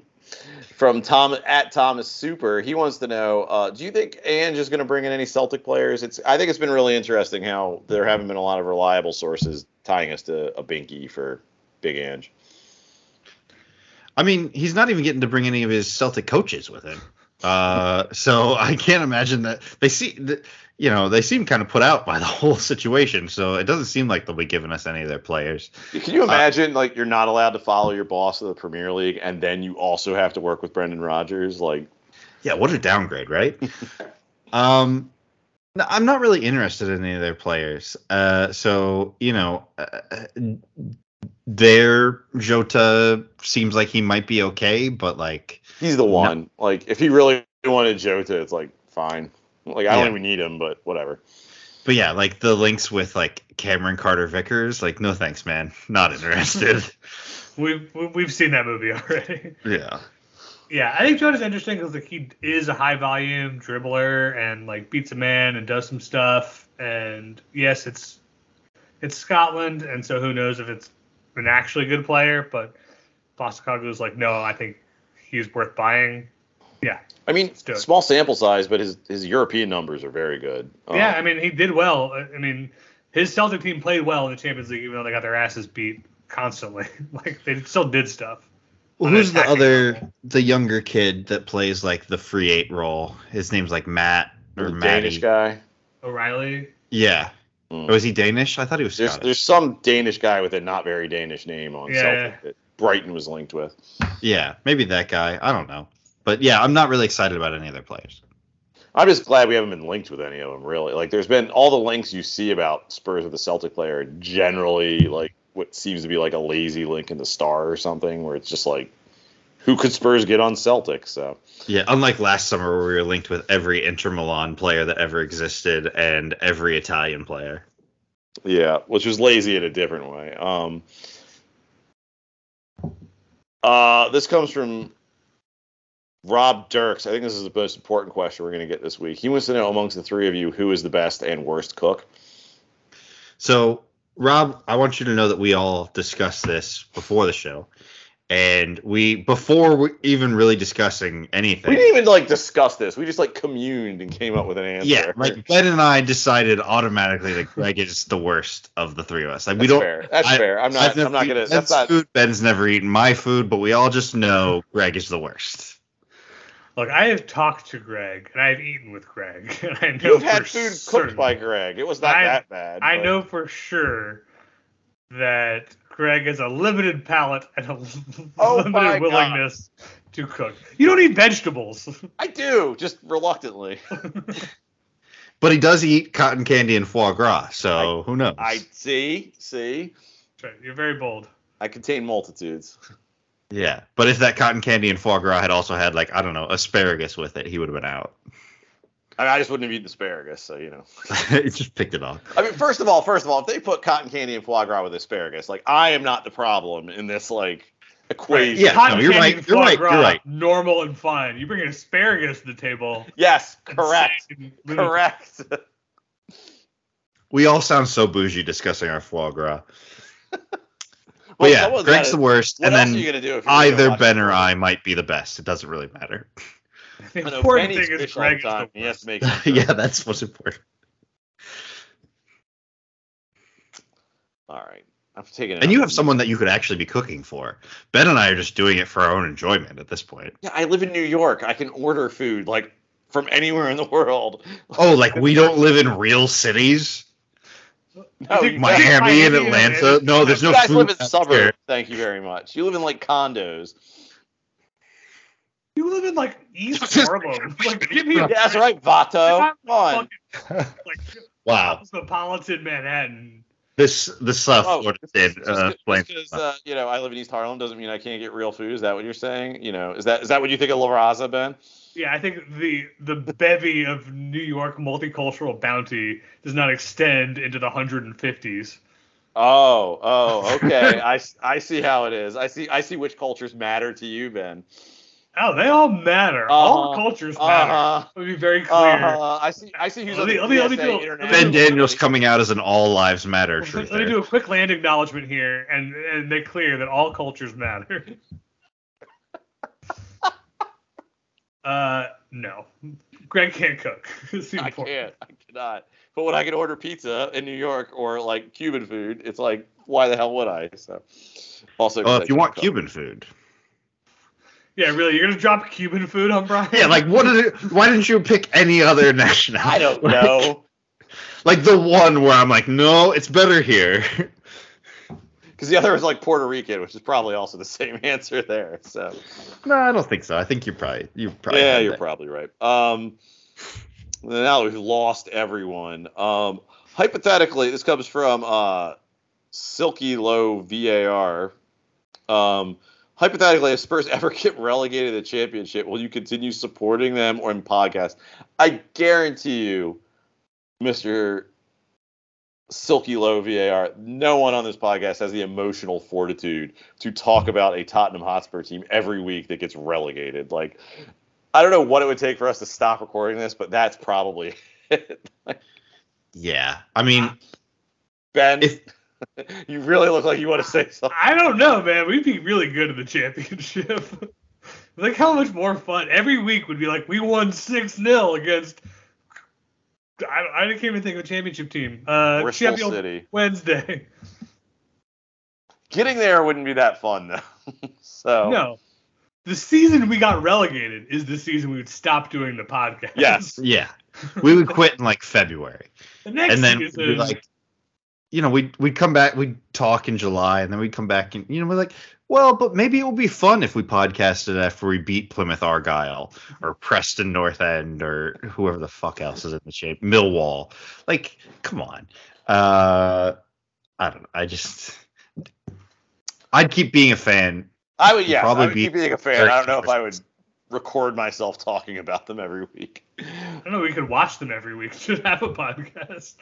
from Tom at Thomas Super, he wants to know: uh, Do you think Ange is going to bring in any Celtic players? It's. I think it's been really interesting how there haven't been a lot of reliable sources tying us to a binky for Big Ange. I mean, he's not even getting to bring any of his Celtic coaches with him. Uh, so I can't imagine that they see, th- you know, they seem kind of put out by the [LAUGHS] whole situation. So it doesn't seem like they'll be giving us any of their players. Can you imagine, like, you're not allowed to follow your boss of the Premier League, and then you also have to work with Brendan Rodgers? Like, Yeah, what a downgrade, right? [LAUGHS] um, no, I'm not really interested in any of their players. Uh, so you know, uh, their Jota seems like he might be okay, but like, he's the one. Like, if he really wanted Jota, it's like fine. Like, I don't Yeah. even need him, but whatever. but yeah, like the links with like Cameron Carter Vickers, like no thanks, man, not interested. [LAUGHS] We've we- we've seen that movie already. yeah. Yeah, I think Jota's interesting because like he is a high volume dribbler and like beats a man and does some stuff. And yes, it's it's Scotland, and so who knows if it's an actually good player. But Postecoglou is like, no, I think he's worth buying. Yeah, I mean, small sample size, but his his European numbers are very good. Um, yeah. I mean, he did well. I I mean, his Celtic team played well in the Champions League, even though they got their asses beat constantly. [LAUGHS] like they still did stuff. Well, who's the other, level. the younger kid that plays like the free eight role? His name's like Matt or the Matty. Danish guy. O'Riley. Yeah. Mm. Or was he Danish? I thought he was There's there's some Danish guy with a not very Danish name on Yeah. Celtic that Brighton was linked with. Yeah, maybe that guy. I don't know. But yeah, I'm not really excited about any of their players. I'm just glad we haven't been linked with any of them, really. Like, there's been all the links you see about Spurs with the Celtic player generally like what seems to be like a lazy link in the star or something, where it's just like, who could Spurs get on Celtic? So, Yeah, unlike last summer where we were linked with every Inter Milan player that ever existed and every Italian player. yeah, which was lazy in a different way. Um, uh, this comes from Rob Dirks. I think this is the most important question we're going to get this week. He wants to know amongst the three of you who is the best and worst cook. So, Rob, I want you to know that we all discussed this before the show. And we, before we even really discussing anything, We didn't even like discuss this. We just like communed and came up with an answer. yeah, like Ben and I decided automatically that Greg is the worst of the three of us. Like we don't. fair. That's I- fair. I'm not. I'm not gonna. Ben's That's not. food. Ben's never eaten my food, but we all just know Greg is the worst. Look, I have talked to Greg and I have eaten with Greg. [LAUGHS] And I know You've had for food certain- cooked by Greg. It was not I- that bad. I but- know for sure that Greg has a limited palate and a [LAUGHS] Oh limited willingness to cook. You don't eat vegetables. [LAUGHS] I do, just reluctantly. But he does eat cotton candy and foie gras, so who knows? I see, see. You're very bold. I contain multitudes. Yeah, but if that cotton candy and foie gras had also had like I don't know asparagus with it, he would have been out. I, mean, I just wouldn't have eaten asparagus, so you know. [LAUGHS] he just picked it off. I mean, first of all, first of all, if they put cotton candy and foie gras with asparagus, like I am not the problem in this like equation. Yeah, Cotton no, you're candy right, and you're foie right, you're right. Normal and fine. You bring an asparagus to the table. Yes, correct, insane correct. We all sound so bougie discussing our foie gras. [LAUGHS] Well, But yeah, someone's Greg's gotta- the worst, and else then are you gonna do? If either Ben or? I might be the best. It doesn't really matter. [LAUGHS] The important thing is fish all the Greg is time. the He has worst. to make. sure. [LAUGHS] yeah, that's what's important. All right, I'm taking. it And you have someone that you could actually be cooking for. Ben and I are just doing it for our own enjoyment at this point. Yeah, I live in New York. I can order food like from anywhere in the world. Oh, like we don't live in real cities? No, think you, Miami Miami and and- Atlanta? No, there's you no guys food live in suburbs. there. Thank you very much. You live in like condos. You live in like East [LAUGHS] Harlem. Like, give me Yeah, a that's right, Vato. Come on. fucking like [LAUGHS] Wow. cosmopolitan Manhattan. This the South Oh, Florida just did just uh, blame- because uh, you know I live in East Harlem doesn't mean I can't get real food. Is that what you're saying? You know, is that is that what you think of La Raza, Ben? Yeah, I think the the bevy of New York multicultural bounty does not extend into the 150s. Oh, oh, [LAUGHS] okay. I, I see how it is. I see I see which cultures matter to you, Ben. Oh, they all matter. All Uh-huh. cultures matter. Uh-huh. Let me be very clear. Uh, I see. I see who's Let on me- the let me- let me do a- let me internet. Ben Daniels coming out as an all lives matter Let truth. me do a quick land acknowledgement here and, and make clear that all cultures matter. [LAUGHS] uh, no. Greg can't cook. [LAUGHS] I can't. I cannot. But when I can order pizza in New York or like Cuban food, it's like, why the hell would I? So, also, 'cause Well, if you want cook. Cuban food. Yeah, really, you're gonna drop Cuban food on Brian? Yeah, like what did it, why didn't you pick any other [LAUGHS] nationality? I don't know. Like the one where I'm like, no, it's better here. [LAUGHS] Because the other is like Puerto Rican, which is probably also the [LAUGHS] same answer there. So no, I don't think so. I think you're probably you probably yeah, you're that. probably right. Um, now we've lost everyone. Um, hypothetically, this comes from uh, Silky Low VAR. Um, hypothetically, if Spurs [LAUGHS] ever get relegated to the championship, will you continue supporting them or in podcast? I guarantee you, Mister Silky Low VAR, no one on this podcast has the emotional fortitude to talk about a Tottenham Hotspur team every week that gets relegated. Like, I don't know what it would take for us to stop recording this, but that's probably [LAUGHS] it. Yeah, I mean, Ben, If- [LAUGHS] you really look like you want to say something. I don't know, man. We'd be really good in the championship. [LAUGHS] like how much more fun every week would be like we won six 0 against. I, I can't even think of a championship team. Uh, Bristol Sheffield City. Wednesday. [LAUGHS] Getting there wouldn't be that fun though. [LAUGHS] so No, the season we got relegated is the season we would stop doing the podcast. Yes. [LAUGHS] yeah, we would quit in like February, The next and then season, we'd like, you know, we'd we'd come back, we'd talk in July, and then we'd come back and you know we're like, well, but maybe it will be fun if we podcasted after we beat Plymouth Argyle or Preston North End or whoever the fuck else is in the shape, Millwall. Like, come on. Uh, I don't know. I just, I'd keep being a fan. I would, yeah, Probably I would be keep being a fan. I don't know if I would record myself talking about them every week. I don't know. We could watch them every week. [LAUGHS] Should have a podcast.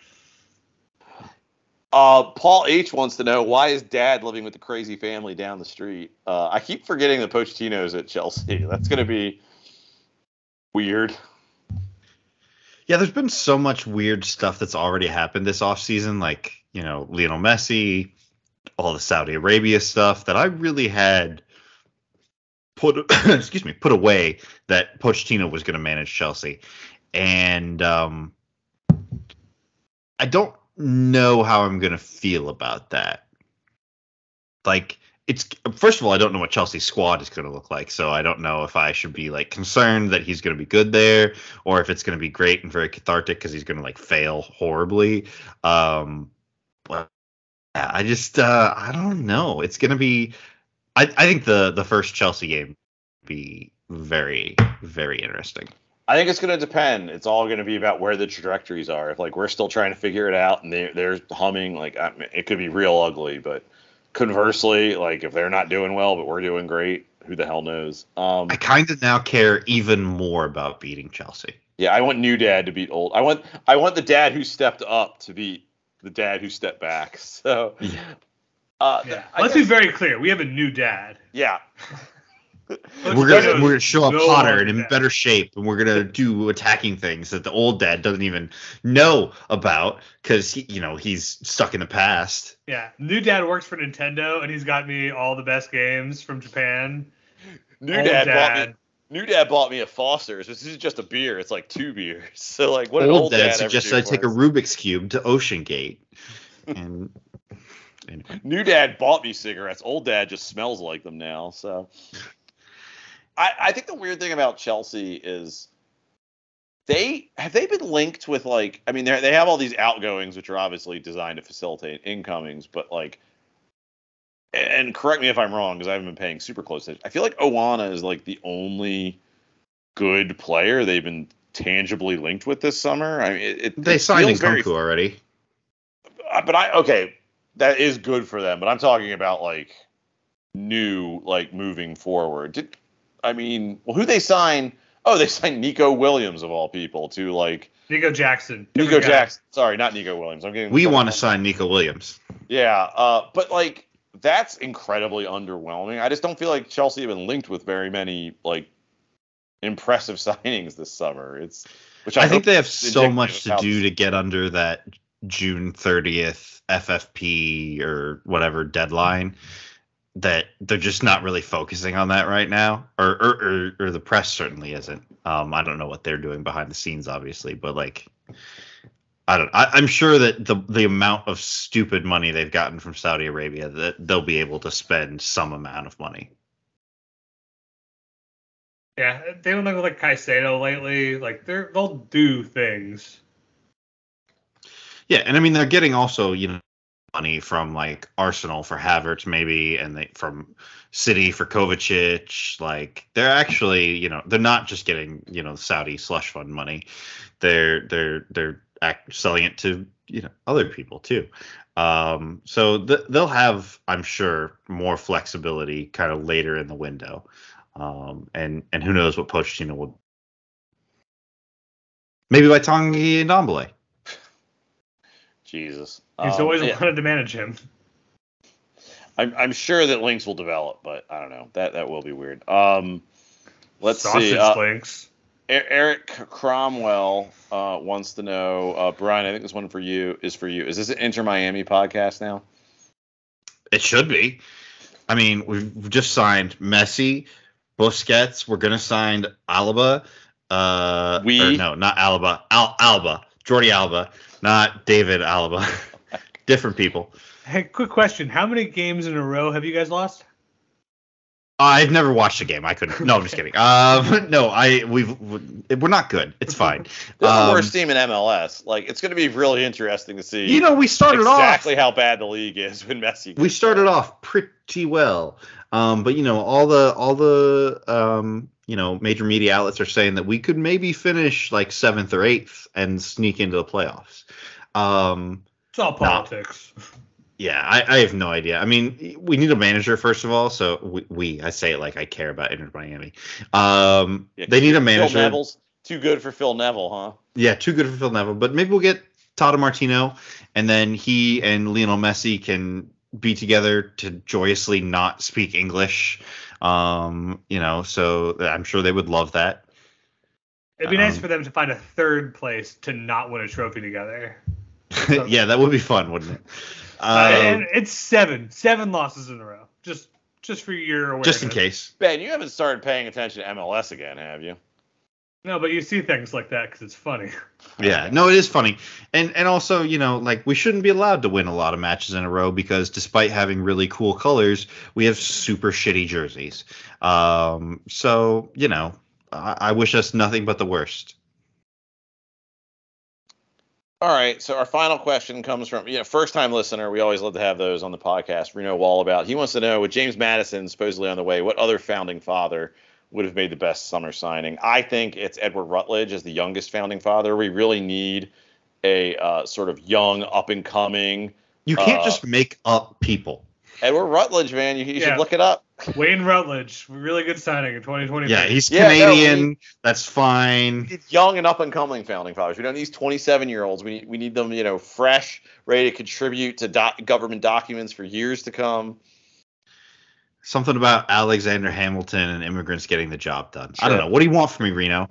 Uh, Paul H wants to know why is Dad living with the crazy family down the street? Uh, I keep forgetting the Pochettino's at Chelsea. [LAUGHS] That's going to be weird. Yeah, there's been so much weird stuff that's already happened this offseason, like, you know, Lionel Messi, all the Saudi Arabia stuff that I really had put [COUGHS] excuse me, put away that Pochettino was going to manage Chelsea. And um I don't know how I'm to feel about that. Like it's first of all, I don't know what Chelsea's squad is going to look like, so I don't know if I should be like concerned that he's going to be good there, or if it's going to be great and very cathartic because he's going to like fail horribly. Um, but I just uh, I don't know. It's going to be. I I think the the first Chelsea game be very very interesting. I think it's going to depend. It's all going to be about where the trajectories are. If like we're still trying to figure it out and they they're humming, like I mean, it could be real ugly. But conversely, like if they're not doing well but we're doing great, who the hell knows? Um, I kind of now care even more about beating Chelsea. yeah, I want new dad to beat old. I want I want the dad who stepped up to beat the dad who stepped back. [LAUGHS] So, Yeah. uh, Yeah. I Let's guess- be very clear. We have a new dad. yeah. [LAUGHS] Let's we're gonna we're gonna show up no hotter and in dad. better shape, and we're gonna do attacking things that the old dad doesn't even know about because you know he's stuck in the past. Yeah, new dad works for Nintendo, and he's got me all the best games from Japan. New Old dad, bought me. New dad bought me a Foster's. This is just a beer. It's like two beers. [LAUGHS] So like, what did old, old dad, dad ever suggests do I take a? Rubik's cube to Ocean Gate, and [LAUGHS] anyway. New dad bought me cigarettes. Old dad just smells like them now. So I, I think the weird thing about Chelsea is they have they been linked with like I mean they they have all these outgoings which are obviously designed to facilitate incomings, but like and correct me if I'm wrong because I haven't been paying super close attention. I feel like Onana is like the only good player they've been tangibly linked with this summer. I mean, it, it They it signed very Nkunku already. uh, but I okay, that is good for them. But I'm talking about like new, like moving forward. Did I mean, well, who they sign? Oh, they [LAUGHS] signed Nico Williams of all people to like Nico Jackson. Nico guy. Jackson. Sorry, not Nico Williams. I'm getting We want to sign Nico Williams. Yeah, uh, but like that's incredibly underwhelming. I just don't feel like Chelsea have been linked with very many like impressive [LAUGHS] signings this summer. It's which I, I think they have so much to do to get under that June 30th FFP or whatever deadline that they're just not really focusing on that right now, or or, or, or the press certainly isn't. Um, I don't know what they're doing behind the scenes, obviously, but like, I don't. I, I'm sure that the the amount of stupid money they've gotten from Saudi Arabia that they'll be able to spend some amount of money. Yeah, they don't look like Caicedo lately. Like they're they'll do things. Yeah, and I mean they're getting also you know money from like Arsenal for Havertz maybe, and they from City for Kovacic. Like they're actually you know they're not just getting you know Saudi slush fund money. They're they're they're act, selling it to you know other people too. Um, so th- they'll have I'm sure more flexibility kind of later in the window. Um, and and who knows what Pochettino will. Maybe by Tanguy Ndombele. Jesus. He's Um, always yeah. wanted to manage him. I'm I'm sure that links will develop, but I don't know. That that will be weird. Um, let's Sausage see. Uh, links. Eric Cromwell uh, wants to know, uh, Brian. I think this one for you is for you. Is this an Inter Miami podcast now? It should be. I mean, we've just signed Messi, Busquets. We're gonna sign Alaba. Uh, We? or no, not Alaba. Al- Alba. Jordi Alba, not David Alaba. [LAUGHS] Different people. Hey, quick question: How many games in a row have you guys lost? I've never watched a game. I couldn't. No, I'm just kidding. Um, [LAUGHS] no, I we've we're not good. It's fine. [LAUGHS] They're the Um, worst team in MLS. Like it's going to be really interesting to see. You know, we started exactly off. how bad the league is when Messi. we started there. off pretty well um, but you know all the all the um, you know major media outlets are saying that we could maybe finish like seventh or eighth and sneak into the playoffs um, It's all politics. yeah I, I have no idea i mean we need a manager first of all so we, we i say it like i care about inter miami um, Yeah, they need a Phil manager Neville's too good for Phil Neville, huh? yeah, too good for Phil Neville. But maybe we'll get Tata Martino, and then he and Lionel Messi can be together to joyously not speak English. Um, you know, so I'm sure they would love that. It'd be nice Um, for them to find a third place to not win a trophy together. [LAUGHS] yeah, that would be fun, wouldn't it? [LAUGHS] Uh, Um, and it's seven, seven losses in a row. Just, just for your awareness. just in case. Ben, you haven't started paying attention to MLS again, have you? No, but you see things like that because it's funny. [LAUGHS] Yeah, no, it is funny, and and also you know like we shouldn't be allowed to win a lot of matches in a row because despite having really cool colors, we have super shitty jerseys. Um, so you know, I, I wish us nothing but the worst. All right. So our final question comes from you know first time listener. We always love to have those on the podcast. Reno Wallabout. He wants to know with James Madison supposedly on the way, what other founding father would have made the best summer signing? I think it's Edward Rutledge as the youngest founding father. We really need a uh, sort of young, up and coming You can't Uh, just make up people. Edward Rutledge. Man, you, you Yeah. should look it up. Wayne Rutledge, really good signing in 2020. Yeah, he's Yeah, no, Canadian. that's fine. Young and up and coming founding fathers. We don't need these 27 year olds. We need, we need them, you know, fresh, ready to contribute to doc- government documents for years to come. Something about Alexander Hamilton and immigrants getting the job done. I don't know. What do you want from me, Reno?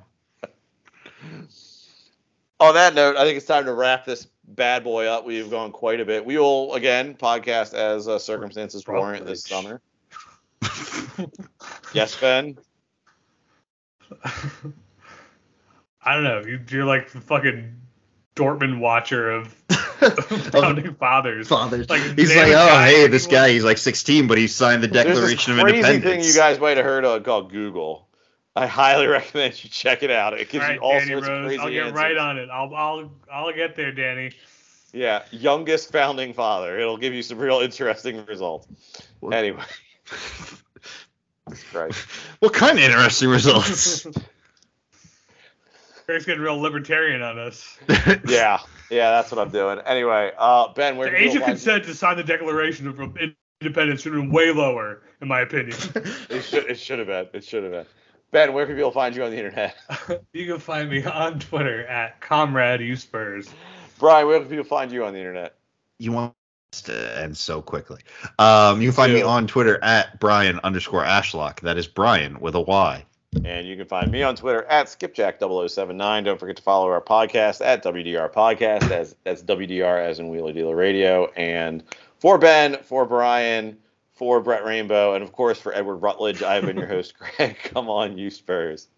On that note, I think it's time to wrap this bad boy up. We've gone quite a bit. We will again podcast as uh, circumstances warrant this summer. [LAUGHS] yes, Ben. [LAUGHS] I don't know. You're like the fucking Dortmund watcher of [LAUGHS] founding fathers. Fathers. Like, he's like, oh, hey, that this guy, he's like 16, but he signed the There's Declaration this of crazy Independence. thing you guys might have heard of called Google. I highly [LAUGHS] recommend you check it out. It gives right, you all Danny sorts of Rose. crazy I'll get answers. right on it. I'll I'll I'll get there, Danny. Yeah, youngest founding father. It'll give you some real interesting results. Well- Anyway. [LAUGHS] Right. What kind of interesting results? Greg's getting real libertarian on us. Yeah, yeah, that's what I'm doing. Anyway, uh, Ben, where can people? The age of consent to sign the Declaration of Independence should have been way lower, in my opinion. [LAUGHS] It should, it should have been. It should have been. Ben, where can people find you on the internet? [LAUGHS] you can find me on Twitter at Comrade U Spurs. Brian, where can people find you on the internet? you want this to end so quickly. Um, you can find me on Twitter at Brian underscore Ashlock. That is Brian with a Y. And you can find me on Twitter at skipjack0079. Don't forget to follow our podcast at WDR Podcast. That's, that's WDR as in Wheeler Dealer Radio. And for Ben, for Brian, for Brett Rainbow, and of course for Edward Rutledge, I've been your host, [LAUGHS] Greg. Come on, you Spurs.